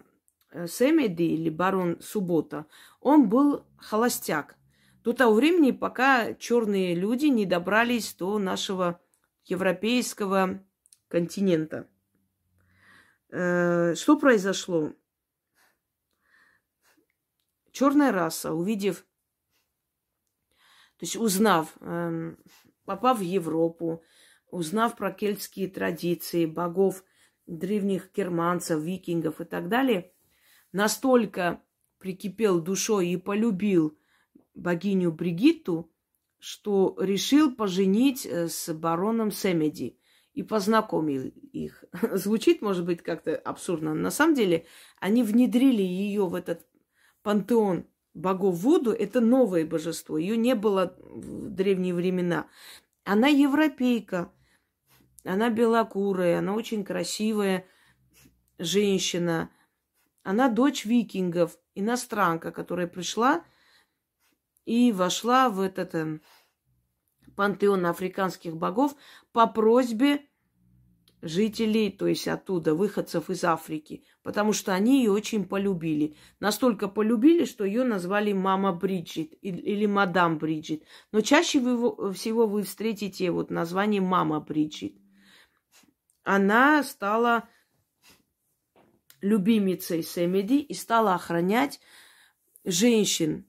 э, Семеди или барон Суббота, он был холостяк. До того времени, пока черные люди не добрались до нашего европейского континента. Э, что произошло? Черная раса, увидев, то есть узнав, эм, попав в Европу, узнав про кельтские традиции, богов древних германцев, викингов и так далее, настолько прикипел душой и полюбил богиню Бригитту, что решил поженить э, с бароном Семеди и познакомил их. [laughs] Звучит, может быть, как-то абсурдно. На самом деле они внедрили ее в этот пантеон богов Вуду. Это новое божество. Ее не было в древние времена. Она европейка. Она белокурая, она очень красивая женщина. Она дочь викингов, иностранка, которая пришла и вошла в этот э, пантеон африканских богов по просьбе жителей, то есть оттуда, выходцев из Африки, потому что они ее очень полюбили. Настолько полюбили, что ее назвали мама Бриджит или мадам Бриджит. Но чаще всего вы встретите вот название мама Бриджит. Она стала любимицей Семеди и стала охранять женщин,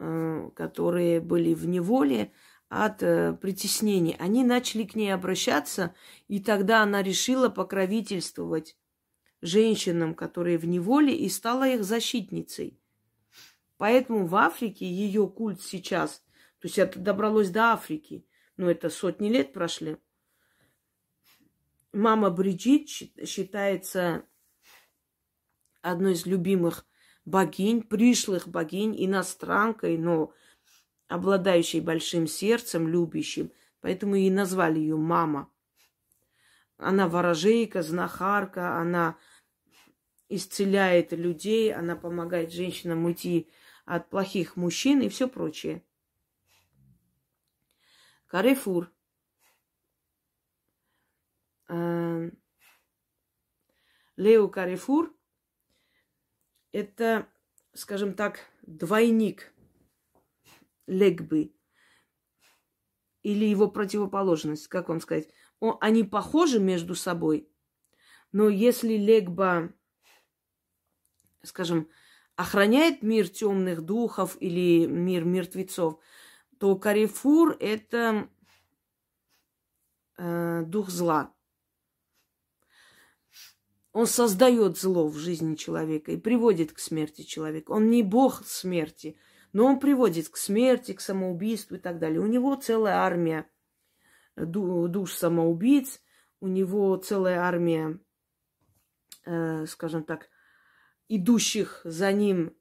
Э, которые были в неволе от э, притеснений. Они начали к ней обращаться, и тогда она решила покровительствовать женщинам, которые в неволе, и стала их защитницей. Поэтому в Африке ее культ сейчас, то есть это добралось до Африки, но это сотни лет прошли. Мама Бриджит считается одной из любимых богинь, пришлых богинь, иностранкой, но обладающей большим сердцем, любящим. Поэтому и назвали ее мама. Она ворожейка, знахарка, она исцеляет людей, она помогает женщинам уйти от плохих мужчин и все прочее. Карифур. Э, Лео Карифур это, скажем так, двойник легбы или его противоположность, как вам сказать. О, они похожи между собой, но если легба, скажем, охраняет мир темных духов или мир мертвецов, то Карифур это э, дух зла. Он создает зло в жизни человека и приводит к смерти человека. Он не бог смерти, но он приводит к смерти, к самоубийству и так далее. У него целая армия душ самоубийц, у него целая армия, э, скажем так, идущих за ним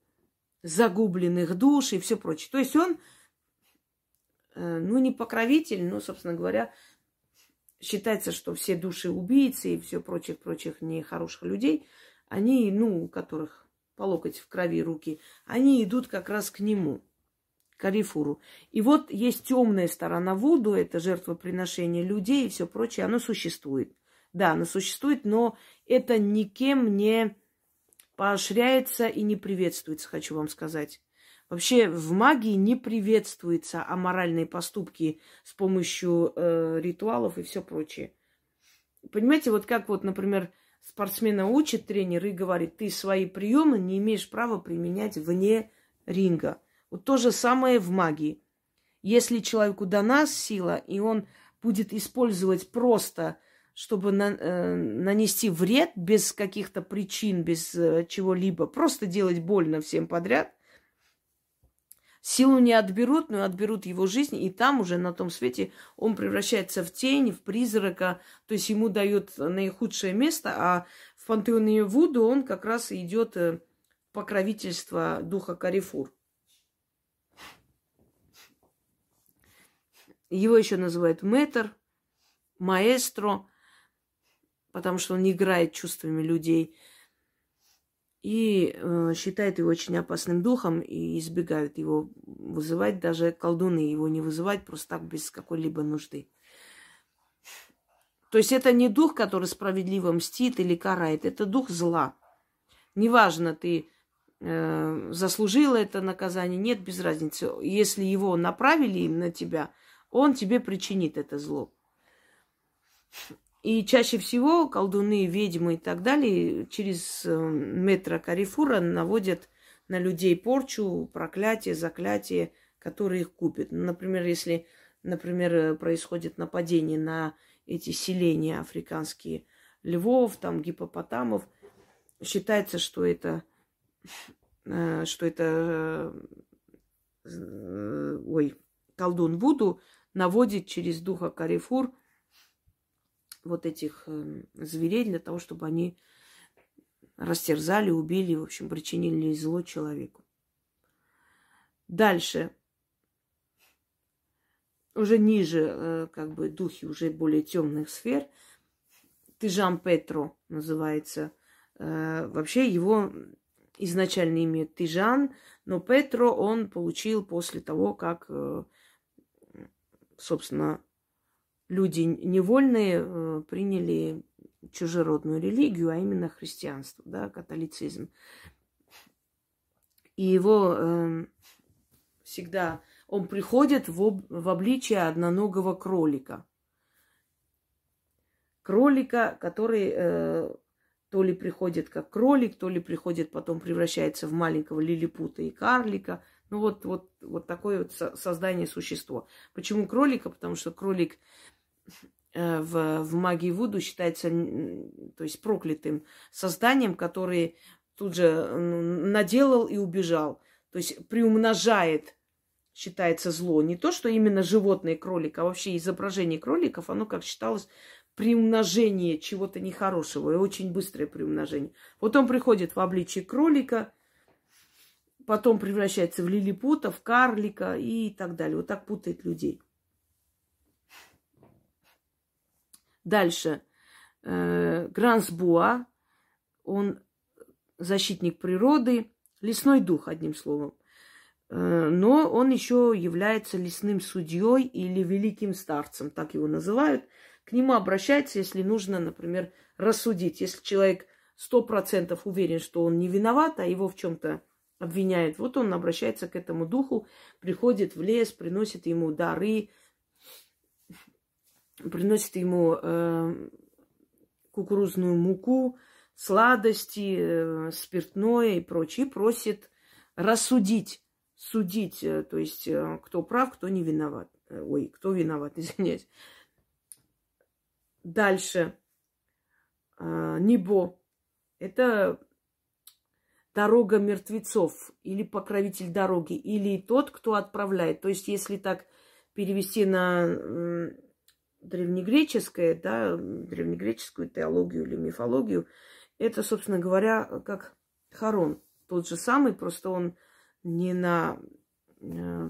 загубленных душ и все прочее. То есть он, э, ну, не покровитель, но, собственно говоря, считается, что все души убийцы и все прочих-прочих нехороших людей, они, ну, у которых по локоть в крови руки, они идут как раз к нему, к Арифуру. И вот есть темная сторона Вуду, это жертвоприношение людей и все прочее, оно существует. Да, оно существует, но это никем не поощряется и не приветствуется, хочу вам сказать. Вообще в магии не приветствуются аморальные поступки с помощью э, ритуалов и все прочее. Понимаете, вот как вот, например, спортсмена учит тренер и говорит, ты свои приемы не имеешь права применять вне ринга. Вот то же самое в магии. Если человеку дана сила, и он будет использовать просто, чтобы на, э, нанести вред без каких-то причин, без э, чего-либо, просто делать больно всем подряд – Силу не отберут, но отберут его жизнь, и там уже на том свете он превращается в тень, в призрака, то есть ему дают наихудшее место, а в пантеоне Вуду он как раз идет э, покровительство духа Карифур. Его еще называют мэтр, маэстро, потому что он играет чувствами людей – и э, считают его очень опасным духом и избегают его вызывать, даже колдуны его не вызывать просто так без какой-либо нужды. То есть это не дух, который справедливо мстит или карает, это дух зла. Неважно, ты э, заслужила это наказание, нет, без разницы. Если его направили на тебя, он тебе причинит это зло. И чаще всего колдуны, ведьмы и так далее через э, метро Карифура наводят на людей порчу, проклятие, заклятие, которые их купят. Например, если например, происходит нападение на эти селения африканские, львов, там, гипопотамов, считается, что это, э, что это, э, ой, колдун Вуду наводит через духа Карифур вот этих э, зверей для того, чтобы они растерзали, убили, в общем, причинили зло человеку. Дальше. Уже ниже, как бы, духи уже более темных сфер – Тыжан Петро называется. Э, вообще его изначально имя Тыжан, но Петро он получил после того, как, э, собственно, люди невольные э, приняли чужеродную религию, а именно христианство, да, католицизм. И его э, всегда он приходит в, об, в обличие одноногого кролика кролика, который э, то ли приходит как кролик, то ли приходит потом превращается в маленького лилипута и карлика. Ну вот, вот, вот такое вот создание существо. Почему кролика? Потому что кролик в, в магии Вуду считается, то есть проклятым созданием, который тут же наделал и убежал. То есть приумножает считается зло. Не то, что именно животное кролик, а вообще изображение кроликов, оно, как считалось, приумножение чего-то нехорошего и очень быстрое приумножение. Вот он приходит в обличие кролика, потом превращается в лилипута, в карлика и так далее. Вот так путает людей. Дальше. Э, Грансбуа, он защитник природы, лесной дух, одним словом. Э, но он еще является лесным судьей или великим старцем, так его называют – к нему обращается, если нужно, например, рассудить. Если человек сто процентов уверен, что он не виноват, а его в чем-то обвиняет, вот он обращается к этому духу, приходит в лес, приносит ему дары, приносит ему э, кукурузную муку, сладости, э, спиртное и прочее, просит рассудить, судить, э, то есть э, кто прав, кто не виноват. Э, ой, кто виноват, [laughs] извиняюсь. Дальше. А, Небо. Это дорога мертвецов или покровитель дороги, или тот, кто отправляет. То есть, если так перевести на древнегреческое, да, древнегреческую теологию или мифологию, это, собственно говоря, как Харон. Тот же самый, просто он не на э,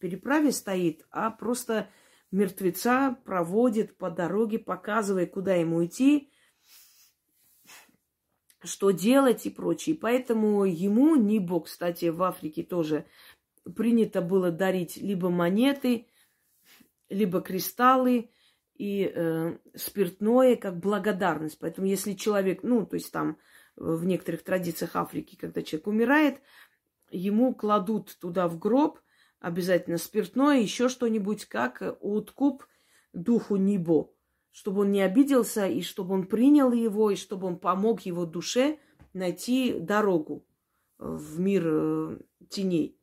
переправе стоит, а просто мертвеца проводит по дороге, показывая, куда ему идти, что делать и прочее. Поэтому ему, не бог, кстати, в Африке тоже принято было дарить либо монеты, либо кристаллы и э, спиртное как благодарность. Поэтому если человек, ну, то есть там в некоторых традициях Африки, когда человек умирает, ему кладут туда в гроб – обязательно спиртное, еще что-нибудь, как откуп духу Нибо, чтобы он не обиделся, и чтобы он принял его, и чтобы он помог его душе найти дорогу в мир э, теней.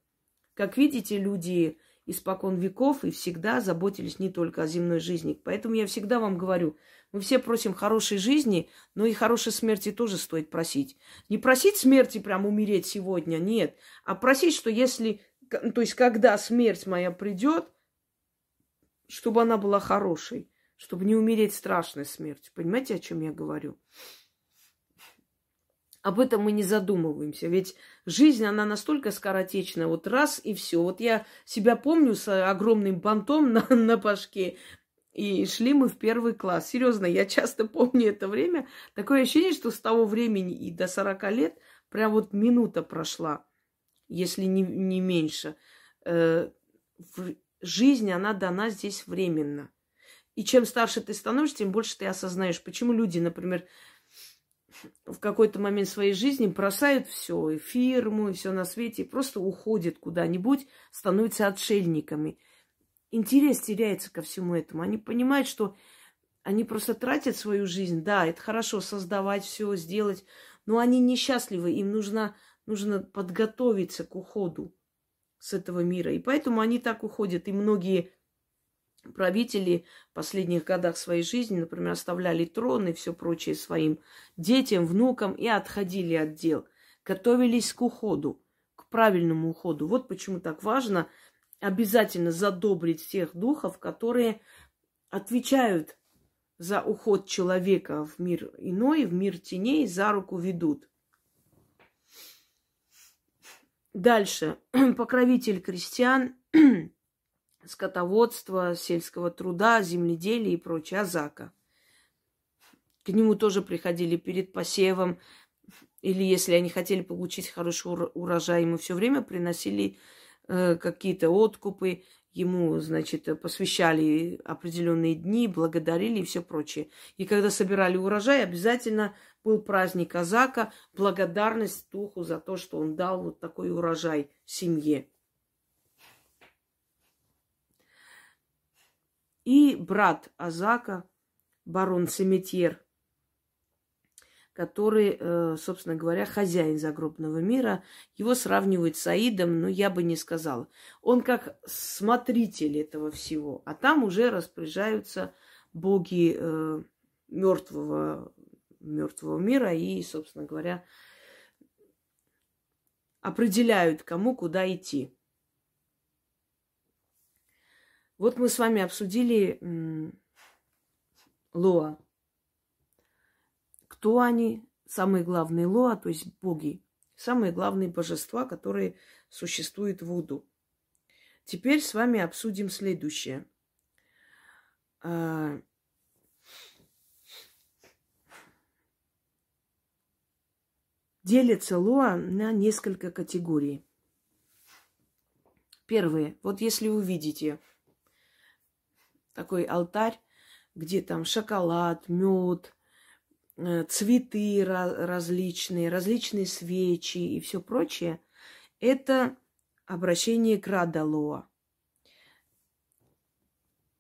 Как видите, люди испокон веков и всегда заботились не только о земной жизни. Поэтому я всегда вам говорю, мы все просим хорошей жизни, но и хорошей смерти тоже стоит просить. Не просить смерти прям умереть сегодня, нет, а просить, что если то есть, когда смерть моя придет, чтобы она была хорошей, чтобы не умереть страшной смертью. Понимаете, о чем я говорю? Об этом мы не задумываемся. Ведь жизнь, она настолько скоротечна. Вот раз и все. Вот я себя помню с огромным бантом [laughs] на, на башке. И шли мы в первый класс. Серьезно, я часто помню это время. Такое ощущение, что с того времени и до 40 лет прям вот минута прошла если не, не меньше. Э, жизнь, она дана здесь временно. И чем старше ты становишься, тем больше ты осознаешь, почему люди, например, в какой-то момент своей жизни бросают все, и фирму, и все на свете, и просто уходят куда-нибудь, становятся отшельниками. Интерес теряется ко всему этому. Они понимают, что они просто тратят свою жизнь. Да, это хорошо создавать все, сделать, но они несчастливы. Им нужна нужно подготовиться к уходу с этого мира. И поэтому они так уходят. И многие правители в последних годах своей жизни, например, оставляли трон и все прочее своим детям, внукам и отходили от дел, готовились к уходу, к правильному уходу. Вот почему так важно обязательно задобрить тех духов, которые отвечают за уход человека в мир иной, в мир теней, за руку ведут. Дальше. [clears throat] Покровитель крестьян, [clears throat] скотоводства, сельского труда, земледелия и прочее, Азака. К нему тоже приходили перед посевом, или если они хотели получить хороший урожай, ему все время приносили э, какие-то откупы, ему, значит, посвящали определенные дни, благодарили и все прочее. И когда собирали урожай, обязательно был праздник казака, благодарность духу за то, что он дал вот такой урожай семье. И брат Азака, барон Семетьер, который, э, собственно говоря, хозяин загробного мира. Его сравнивают с Аидом, но я бы не сказала. Он как смотритель этого всего, а там уже распоряжаются боги э, мертвого, мертвого мира и, собственно говоря, определяют, кому куда идти. Вот мы с вами обсудили м- Лоа, кто они? Самые главные лоа, то есть боги. Самые главные божества, которые существуют в Уду. Теперь с вами обсудим следующее. А, делится лоа на несколько категорий. Первое. Вот если вы видите такой алтарь, где там шоколад, мед, Э, цветы различные, различные свечи и все прочее, это обращение к Радалоа.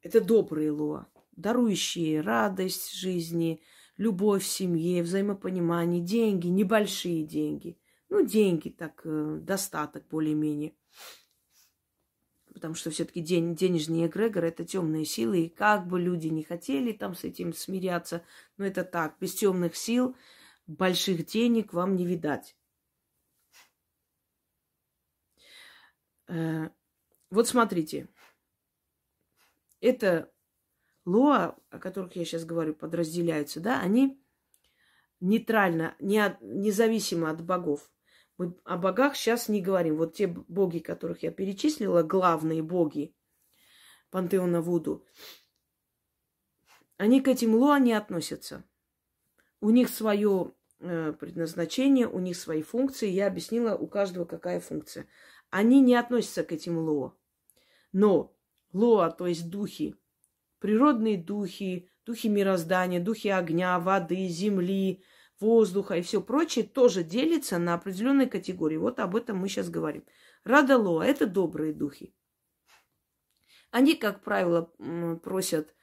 Это добрые лоа, дарующие радость жизни, любовь в семье, взаимопонимание, деньги, небольшие деньги. Ну, деньги так, э, достаток более-менее потому что все-таки день, денежный эгрегор – это темные силы, и как бы люди не хотели там с этим смиряться, но это так, без темных сил больших денег вам не видать. Э, вот смотрите, это лоа, о которых я сейчас говорю, подразделяются, да, они нейтрально, не от, независимо от богов. Мы о богах сейчас не говорим. Вот те боги, которых я перечислила, главные боги пантеона Вуду, они к этим лоа не относятся. У них свое э, предназначение, у них свои функции. Я объяснила, у каждого какая функция. Они не относятся к этим лоа. Но лоа, то есть духи, природные духи, духи мироздания, духи огня, воды, земли, воздуха и все прочее тоже делится на определенные категории. Вот об этом мы сейчас говорим. Радалоа – это добрые духи. Они, как правило, просят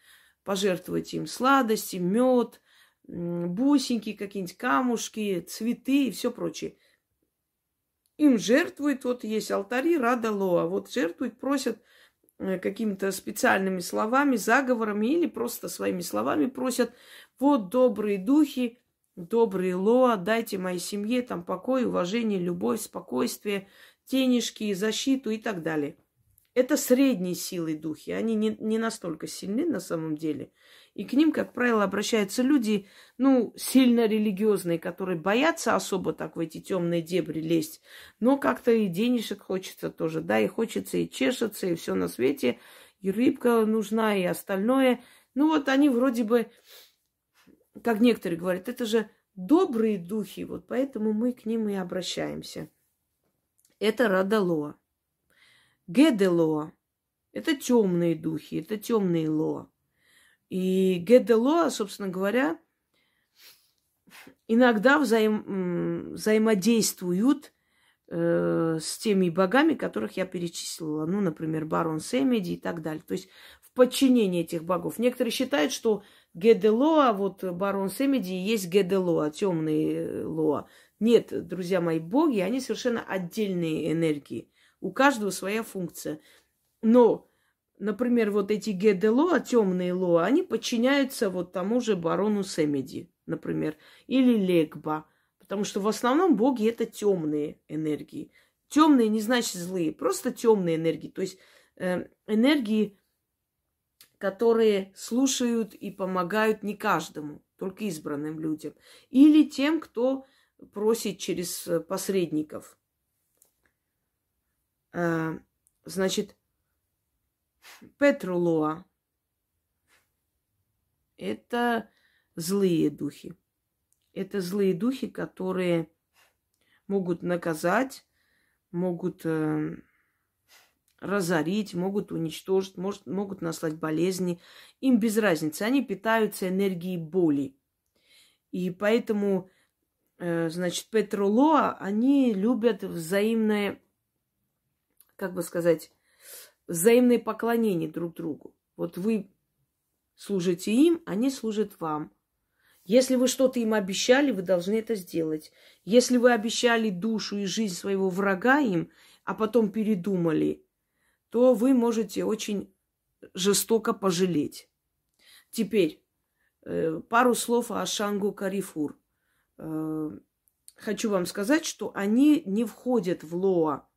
пожертвовать им сладости, мед, бусинки, какие-нибудь камушки, цветы и все прочее. Им жертвуют, вот есть алтари Радалоа, вот жертвуют, просят э, какими-то специальными словами, заговорами или просто своими словами просят, вот добрые духи, добрые Лоа, дайте моей семье там покой, уважение, любовь, спокойствие, денежки, защиту и так далее. Это средние силы духи, они не, не настолько сильны на самом деле. И к ним, как правило, обращаются люди, ну, сильно религиозные, которые боятся особо так в эти темные дебри лезть, но как-то и денежек хочется тоже, да, и хочется и чешется, и все на свете, и рыбка нужна, и остальное. Ну вот они вроде бы как некоторые говорят, это же добрые духи, вот поэтому мы к ним и обращаемся. Это Радалоа. Геделоа – это темные духи, это темные лоа. И Геделоа, собственно говоря, иногда взаим, взаимодействуют э, с теми богами, которых я перечислила. Ну, например, барон Семеди и так далее. То есть в подчинении этих богов. Некоторые считают, что Геделоа, вот барон Семеди, есть Геделоа, темный э, Лоа. Нет, друзья мои, боги, они совершенно отдельные энергии. У каждого своя функция. Но например, вот эти Геделоа, темные Лоа, они подчиняются вот тому же барону Семеди, например, или Легба. Потому что в основном боги это темные энергии. Темные не значит злые, просто темные энергии. То есть э, энергии, которые слушают и помогают не каждому, только избранным людям. Или тем, кто просит через э, посредников. Э, значит, Петрулоа – это злые духи. Это злые духи, которые могут наказать, могут э, разорить, могут уничтожить, может, могут наслать болезни. Им без разницы. Они питаются энергией боли. И поэтому, э, значит, Петролоа, они любят взаимное, как бы сказать, взаимное поклонение друг другу. Вот вы служите им, они служат вам. Если вы что-то им обещали, вы должны это сделать. Если вы обещали душу и жизнь своего врага им, а потом передумали, то вы можете очень жестоко пожалеть. Теперь э, пару слов о Шангу Карифур. Э, хочу вам сказать, что они не входят в Лоа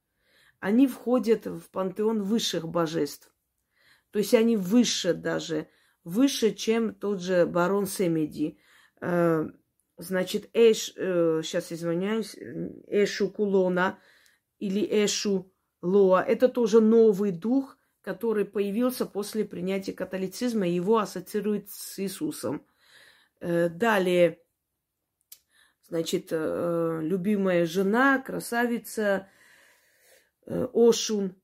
они входят в пантеон высших божеств. То есть они выше даже, выше, чем тот же барон Семеди. Э, значит, Эш, сейчас извиняюсь, Эшу Кулона или Эшу Лоа, это тоже новый дух, который появился после принятия католицизма, его ассоциируют с Иисусом. Э, далее, значит, любимая жена, красавица, Э, Ошун,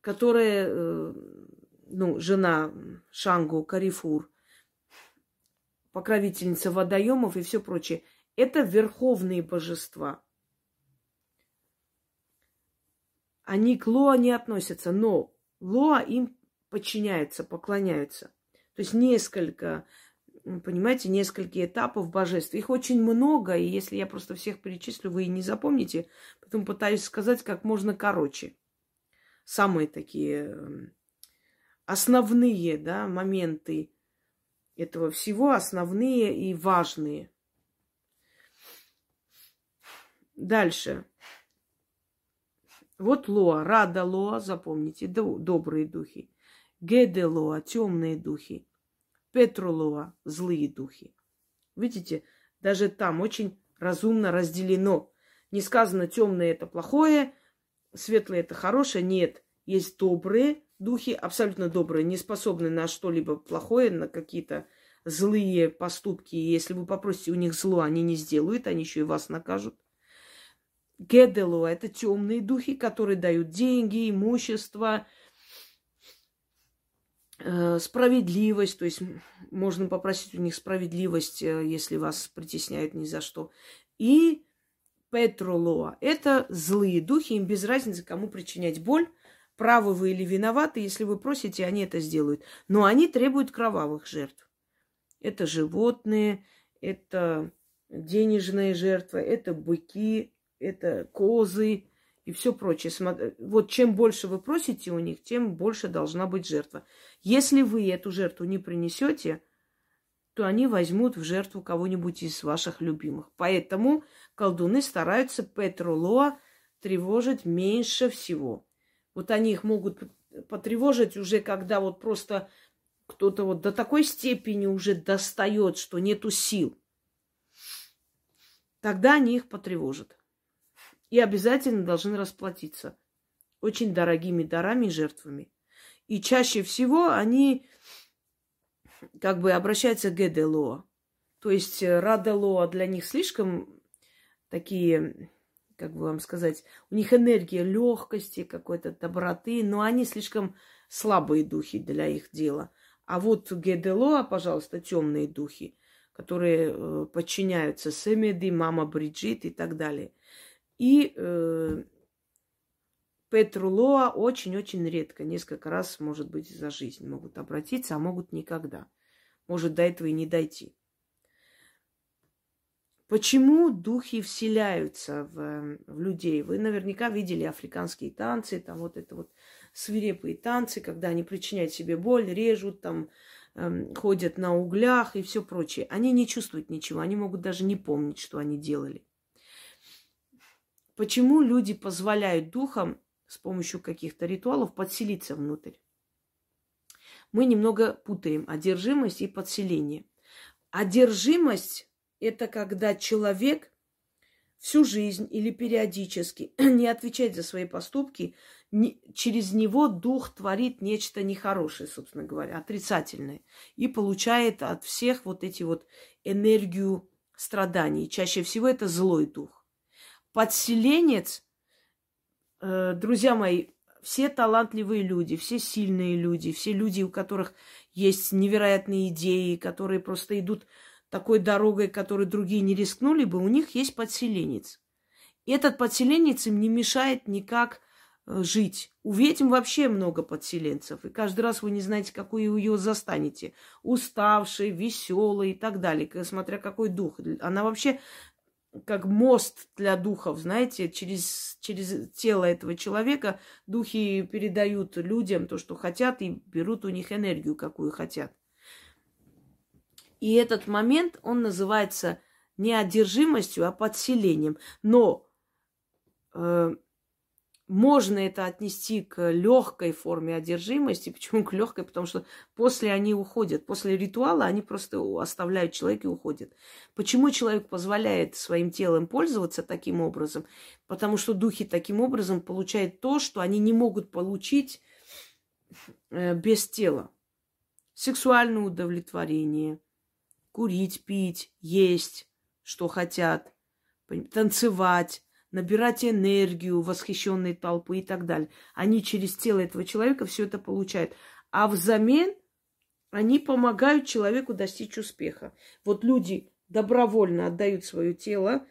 которая, э, ну, жена Шангу Карифур, покровительница водоемов и все прочее. Это верховные божества. Они к Лоа не относятся, но Лоа им подчиняются, поклоняются. То есть несколько понимаете, несколько этапов божеств. Их очень много, и если я просто всех перечислю, вы и не запомните. Поэтому пытаюсь сказать как можно короче. Самые такие эм, основные да, моменты этого всего, основные и важные. Дальше. Вот Лоа, Рада Лоа, запомните, добрые духи. Геде Лоа, темные духи. Петролова – злые духи. Видите, даже там очень разумно разделено. Не сказано темное это плохое, светлое это хорошее. Нет, есть добрые духи, абсолютно добрые, не способные на что-либо плохое, на какие-то злые поступки. Если вы попросите у них зло, они не сделают, они еще и вас накажут. Гедело – это темные духи, которые дают деньги, имущество – Э, справедливость, то есть можно попросить у них справедливость, э, если вас притесняют ни за что. И Петролоа – это злые духи, им без разницы, кому причинять боль, правы вы или виноваты, если вы просите, они это сделают. Но они требуют кровавых жертв. Это животные, это денежные жертвы, это быки, это козы, и все прочее. Вот чем больше вы просите у них, тем больше должна быть жертва. Если вы эту жертву не принесете, то они возьмут в жертву кого-нибудь из ваших любимых. Поэтому колдуны стараются Петролоа тревожить меньше всего. Вот они их могут потревожить уже, когда вот просто кто-то вот до такой степени уже достает, что нету сил. Тогда они их потревожат и обязательно должны расплатиться очень дорогими дарами и жертвами. И чаще всего они как бы обращаются к Геделоа. То есть э, Раделоа для них слишком такие, как бы вам сказать, у них энергия легкости, какой-то доброты, но они слишком слабые духи для их дела. А вот Геделоа, пожалуйста, темные духи, которые э, подчиняются Семеди, мама Бриджит и так далее. И э, Петрулоа очень-очень редко, несколько раз, может быть, за жизнь могут обратиться, а могут никогда. Может до этого и не дойти. Почему духи вселяются в, в людей? Вы наверняка видели африканские танцы, там вот это вот свирепые танцы, когда они причиняют себе боль, режут, там, эм, ходят на углях и все прочее. Они не чувствуют ничего, они могут даже не помнить, что они делали. Почему люди позволяют духам с помощью каких-то ритуалов подселиться внутрь? Мы немного путаем одержимость и подселение. Одержимость – это когда человек всю жизнь или периодически [clears throat] не отвечает за свои поступки, не, через него дух творит нечто нехорошее, собственно говоря, отрицательное, и получает от всех вот эти вот энергию страданий. Чаще всего это злой дух. Подселенец, э, друзья мои, все талантливые люди, все сильные люди, все люди, у которых есть невероятные идеи, которые просто идут такой дорогой, которой другие не рискнули бы, у них есть подселенец. И этот подселенец им не мешает никак э, жить. У ведьм вообще много подселенцев. И каждый раз вы не знаете, какую ее застанете. Уставший, веселый и так далее. Смотря какой дух. Она вообще как мост для духов, знаете, через, через тело этого человека духи передают людям то, что хотят, и берут у них энергию, какую хотят. И этот момент, он называется не одержимостью, а подселением. Но э, можно это отнести к легкой форме одержимости. [laughs] Почему к легкой? Потому что после они уходят. После ритуала они просто оставляют человека и уходят. Почему человек позволяет своим телом пользоваться таким образом? Потому что духи таким образом получают то, что они не могут получить э, без тела. Сексуальное удовлетворение – курить, пить, есть, что хотят, танцевать, набирать энергию восхищенной толпы и так далее. Они через тело этого человека все это получают. А взамен они помогают человеку достичь успеха. Вот люди добровольно отдают свое тело,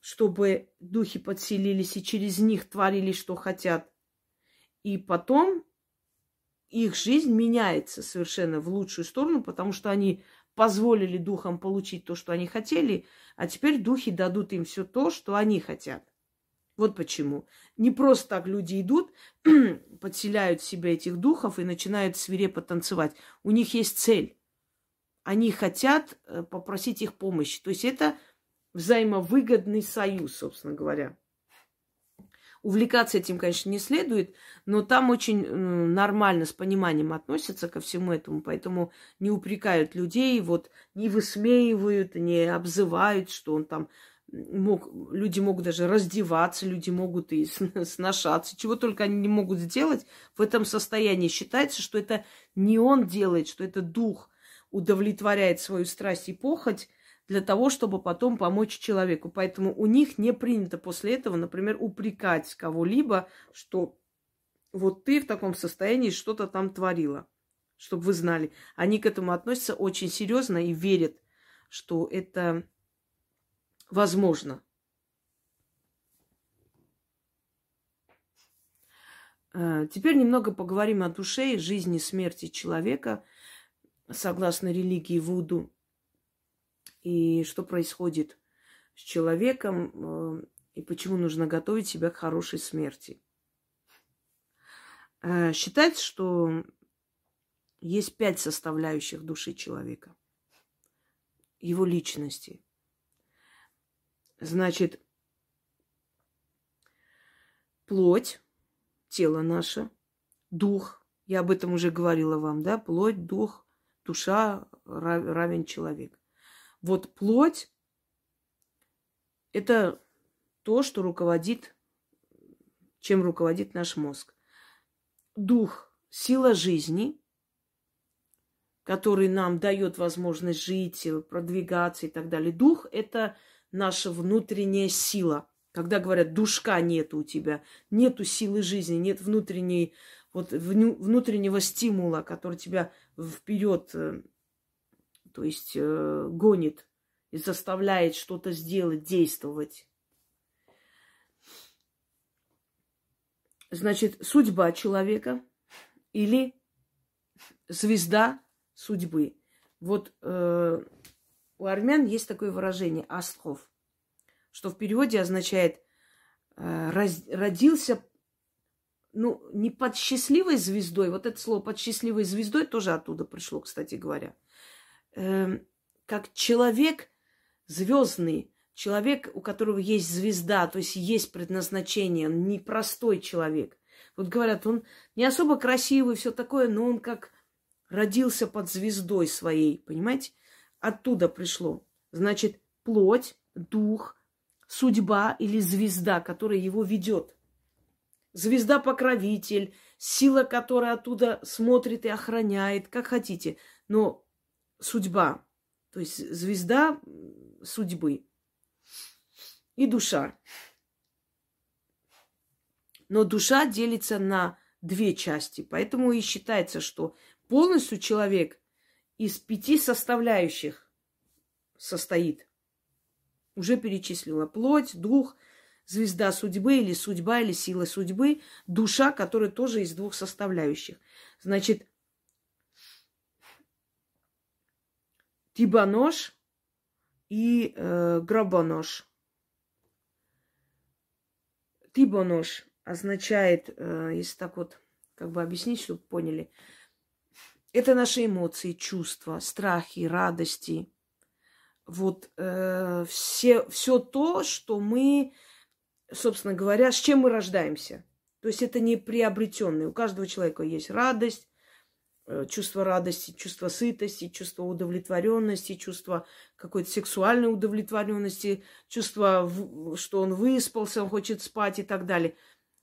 чтобы духи подселились и через них творили, что хотят. И потом их жизнь меняется совершенно в лучшую сторону, потому что они позволили духам получить то, что они хотели, а теперь духи дадут им все то, что они хотят. Вот почему. Не просто так люди идут, [clears throat] подселяют в себя этих духов и начинают свирепо танцевать. У них есть цель. Они хотят э, попросить их помощи. То есть это взаимовыгодный союз, собственно говоря. Увлекаться этим, конечно, не следует, но там очень нормально, с пониманием относятся ко всему этому, поэтому не упрекают людей, вот не высмеивают, не обзывают, что он там мог, люди могут даже раздеваться, люди могут и [laughs] сношаться, чего только они не могут сделать в этом состоянии. Считается, что это не он делает, что это дух удовлетворяет свою страсть и похоть, для того, чтобы потом помочь человеку. Поэтому у них не принято после этого, например, упрекать кого-либо, что вот ты в таком состоянии что-то там творила, чтобы вы знали. Они к этому относятся очень серьезно и верят, что это возможно. А, теперь немного поговорим о душе и жизни смерти человека, согласно религии Вуду и что происходит с человеком, э, и почему нужно готовить себя к хорошей смерти. Э, считается, что есть пять составляющих души человека, его личности. Значит, плоть, тело наше, дух, я об этом уже говорила вам, да, плоть, дух, душа равен человек. Вот плоть – это то, что руководит, чем руководит наш мозг. Дух – сила жизни, который нам дает возможность жить, продвигаться и так далее. Дух – это наша внутренняя сила. Когда говорят, душка нет у тебя, нету силы жизни, нет внутренней, вот, внутреннего стимула, который тебя вперед э, то есть э, гонит и заставляет что-то сделать, действовать. Значит, судьба человека или звезда судьбы. Вот э, у армян есть такое выражение «астров», что в переводе означает э, раз, «родился ну, не под счастливой звездой, вот это слово под счастливой звездой тоже оттуда пришло, кстати говоря, э, как человек звездный, человек, у которого есть звезда, то есть есть предназначение, он непростой человек. Вот говорят, он не особо красивый, все такое, но он как родился под звездой своей, понимаете? Оттуда пришло. Значит, плоть, дух, судьба или звезда, которая его ведет. Звезда-покровитель, сила, которая оттуда смотрит и охраняет, как хотите. Но судьба, то есть звезда судьбы и душа. Но душа делится на две части. Поэтому и считается, что полностью человек из пяти составляющих состоит. Уже перечислила плоть, дух, звезда судьбы или судьба или сила судьбы, душа, которая тоже из двух составляющих. Значит, тибанож и э, грабонож. Тибонож означает, э, если так вот как бы объяснить, чтобы поняли, это наши эмоции, чувства, страхи, радости. Вот э, все, все то, что мы, собственно говоря, с чем мы рождаемся. То есть это не приобретенное. У каждого человека есть радость, э, чувство радости, чувство сытости, чувство удовлетворенности, чувство какой-то сексуальной удовлетворенности, чувство, что он выспался, он хочет спать и так далее.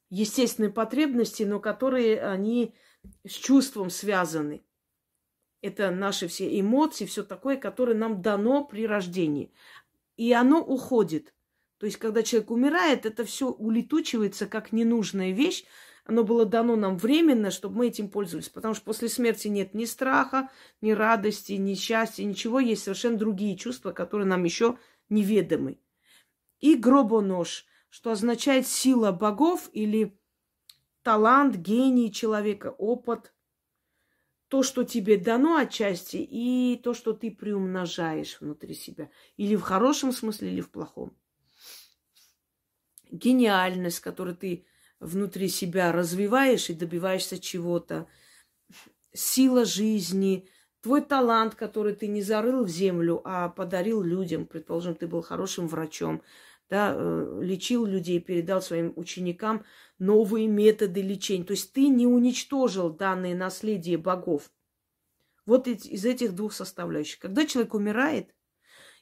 Естественные потребности, но которые они с чувством связаны. Это наши все эмоции, все такое, которое нам дано при рождении. И оно уходит. То есть, когда человек умирает, это все улетучивается как ненужная вещь. Оно было дано нам временно, чтобы мы этим пользовались. Потому что после смерти нет ни страха, ни радости, ни счастья, ничего. Есть совершенно другие чувства, которые нам еще неведомы. И гробонож, что означает сила богов или талант, гений человека, опыт – то, что тебе дано отчасти, и то, что ты приумножаешь внутри себя. Или в хорошем смысле, или в плохом. Гениальность, которую ты внутри себя развиваешь и добиваешься чего-то. Сила жизни, твой талант, который ты не зарыл в землю, а подарил людям. Предположим, ты был хорошим врачом, да, э, лечил людей, передал своим ученикам новые методы лечения. То есть ты не уничтожил данное наследие богов. Вот из этих двух составляющих. Когда человек умирает,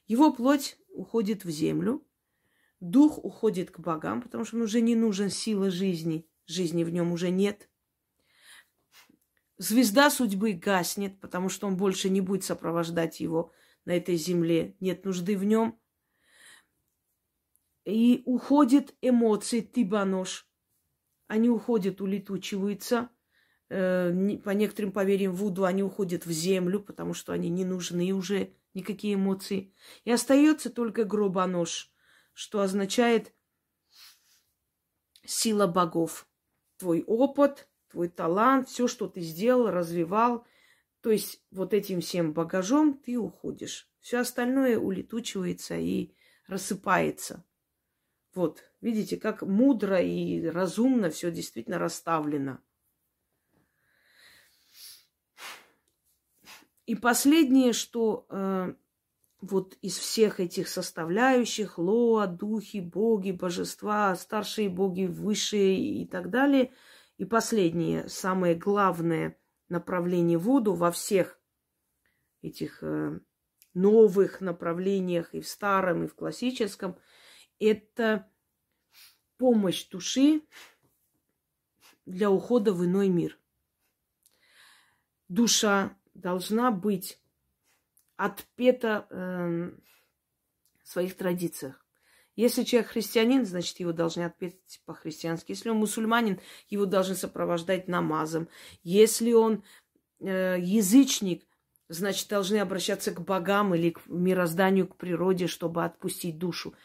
его плоть уходит в землю, дух уходит к богам, потому что он уже не нужен сила жизни, жизни в нем уже нет. Звезда судьбы гаснет, потому что он больше не будет сопровождать его на этой земле, нет нужды в нем. И уходит эмоции, тибанош, они уходят, улетучиваются. Э, по некоторым поверьям Вуду они уходят в землю, потому что они не нужны уже, никакие эмоции. И остается только гробонож, что означает сила богов. Твой опыт, твой талант, все, что ты сделал, развивал. То есть вот этим всем багажом ты уходишь. Все остальное улетучивается и рассыпается. Вот, видите, как мудро и разумно все действительно расставлено. И последнее, что э, вот из всех этих составляющих, лоа, духи, боги, божества, старшие боги, высшие и так далее, и последнее, самое главное направление Вуду во всех этих э, новых направлениях и в старом, и в классическом – это помощь души для ухода в иной мир. Душа должна быть отпета э, своих традициях. Если человек христианин, значит, его должны отпеть по-христиански. Если он мусульманин, его должны сопровождать намазом. Если он э, язычник, значит, должны обращаться к богам или к мирозданию, к природе, чтобы отпустить душу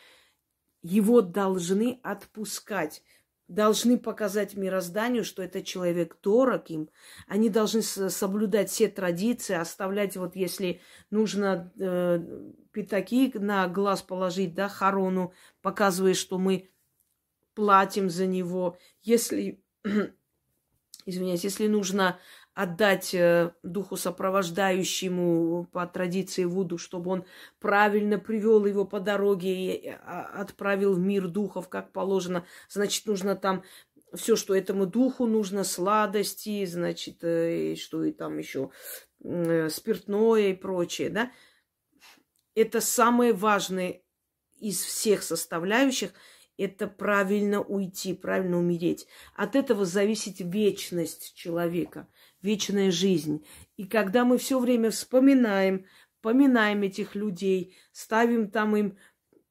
его должны отпускать, должны показать мирозданию, что этот человек дорог им. Они должны соблюдать все традиции, оставлять, вот если нужно э, пятаки на глаз положить, да, хорону, показывая, что мы платим за него. Если [clears throat] извиняюсь, если нужно отдать э, духу сопровождающему по традиции Вуду, чтобы он правильно привел его по дороге и а, отправил в мир духов, как положено, значит, нужно там все, что этому духу нужно, сладости, значит, э, и что и там еще э, спиртное и прочее, да. Это самое важное из всех составляющих – это правильно уйти, правильно умереть. От этого зависит вечность человека, вечная жизнь. И когда мы все время вспоминаем, поминаем этих людей, ставим там им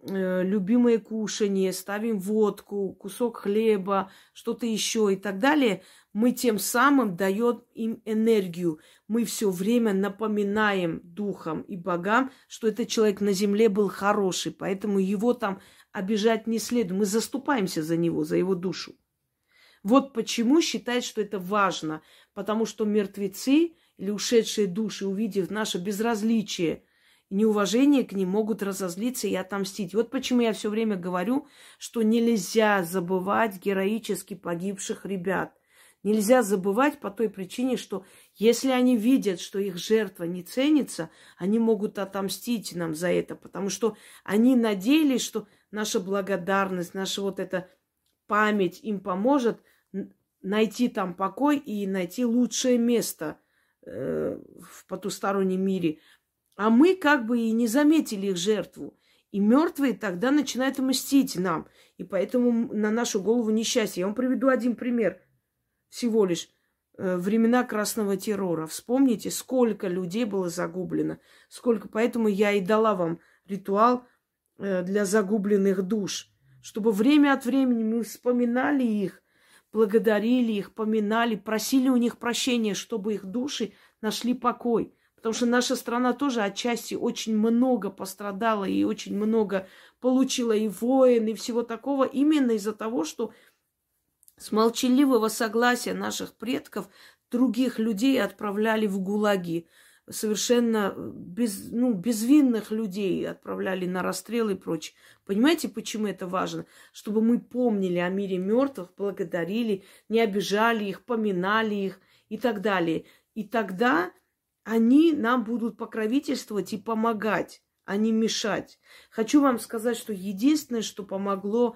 э, любимое кушание, ставим водку, кусок хлеба, что-то еще и так далее, мы тем самым даем им энергию. Мы все время напоминаем духам и богам, что этот человек на земле был хороший, поэтому его там обижать не следует. Мы заступаемся за него, за его душу. Вот почему считает, что это важно. Потому что мертвецы или ушедшие души, увидев наше безразличие и неуважение к ним, могут разозлиться и отомстить. Вот почему я все время говорю, что нельзя забывать героически погибших ребят. Нельзя забывать по той причине, что если они видят, что их жертва не ценится, они могут отомстить нам за это, потому что они надеялись, что наша благодарность, наша вот эта память им поможет найти там покой и найти лучшее место э, в потустороннем мире. А мы как бы и не заметили их жертву. И мертвые тогда начинают мстить нам. И поэтому на нашу голову несчастье. Я вам приведу один пример. Всего лишь э, времена красного террора. Вспомните, сколько людей было загублено. Сколько. Поэтому я и дала вам ритуал Э, для загубленных душ, чтобы время от времени мы вспоминали их, благодарили их, поминали, просили у них прощения, чтобы их души нашли покой. Потому что наша страна тоже отчасти очень много пострадала и очень много получила и войн, и всего такого, именно из-за того, что с молчаливого согласия наших предков других людей отправляли в гулаги совершенно э, без, ну, безвинных людей отправляли на расстрел и прочее. Понимаете, почему это важно? Чтобы мы помнили о мире мертвых, благодарили, не обижали их, поминали их и так далее. И тогда они нам будут покровительствовать и помогать, а не мешать. Хочу вам сказать, что единственное, что помогло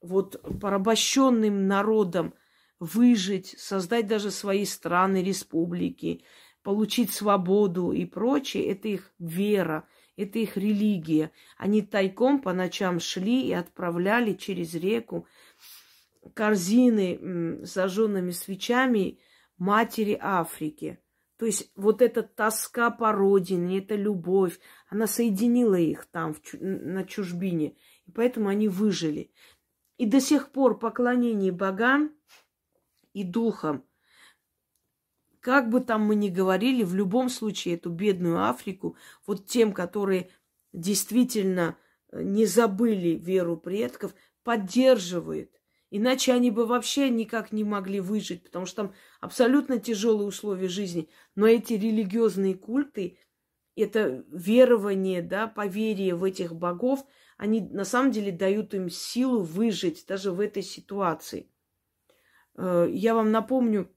вот порабощенным народам выжить, создать даже свои страны, республики, получить свободу и прочее, это их вера, это их религия. Они тайком по ночам шли и отправляли через реку корзины с зажженными свечами матери Африки. То есть вот эта тоска по родине, эта любовь, она соединила их там, в, на чужбине. И поэтому они выжили. И до сих пор поклонение богам и духам – как бы там мы ни говорили, в любом случае эту бедную Африку, вот тем, которые действительно э, не забыли веру предков, поддерживает. Иначе они бы вообще никак не могли выжить, потому что там абсолютно тяжелые условия жизни. Но эти религиозные культы, это верование, да, поверие в этих богов, они на самом деле дают им силу выжить даже в этой ситуации. Э, я вам напомню,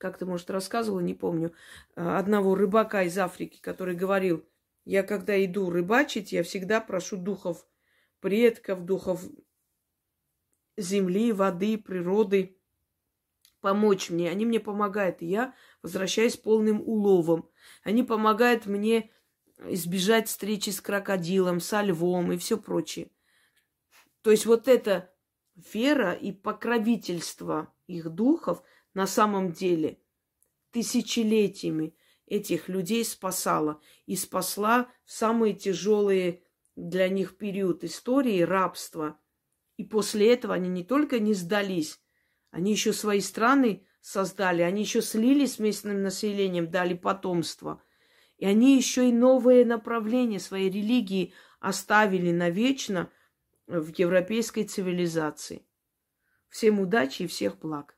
как-то, может, рассказывала, не помню, а, одного рыбака из Африки, который говорил, я когда иду рыбачить, я всегда прошу духов предков, духов земли, воды, природы помочь мне. Они мне помогают, и я возвращаюсь полным уловом. Они помогают мне избежать встречи с крокодилом, со львом и все прочее. То есть вот эта вера и покровительство их духов – на самом деле тысячелетиями этих людей спасала и спасла в самые тяжелые для них период истории рабства. И после этого они не только не сдались, они еще свои страны создали, они еще слились с местным населением, дали потомство. И они еще и новые направления своей религии оставили навечно в европейской цивилизации. Всем удачи и всех благ.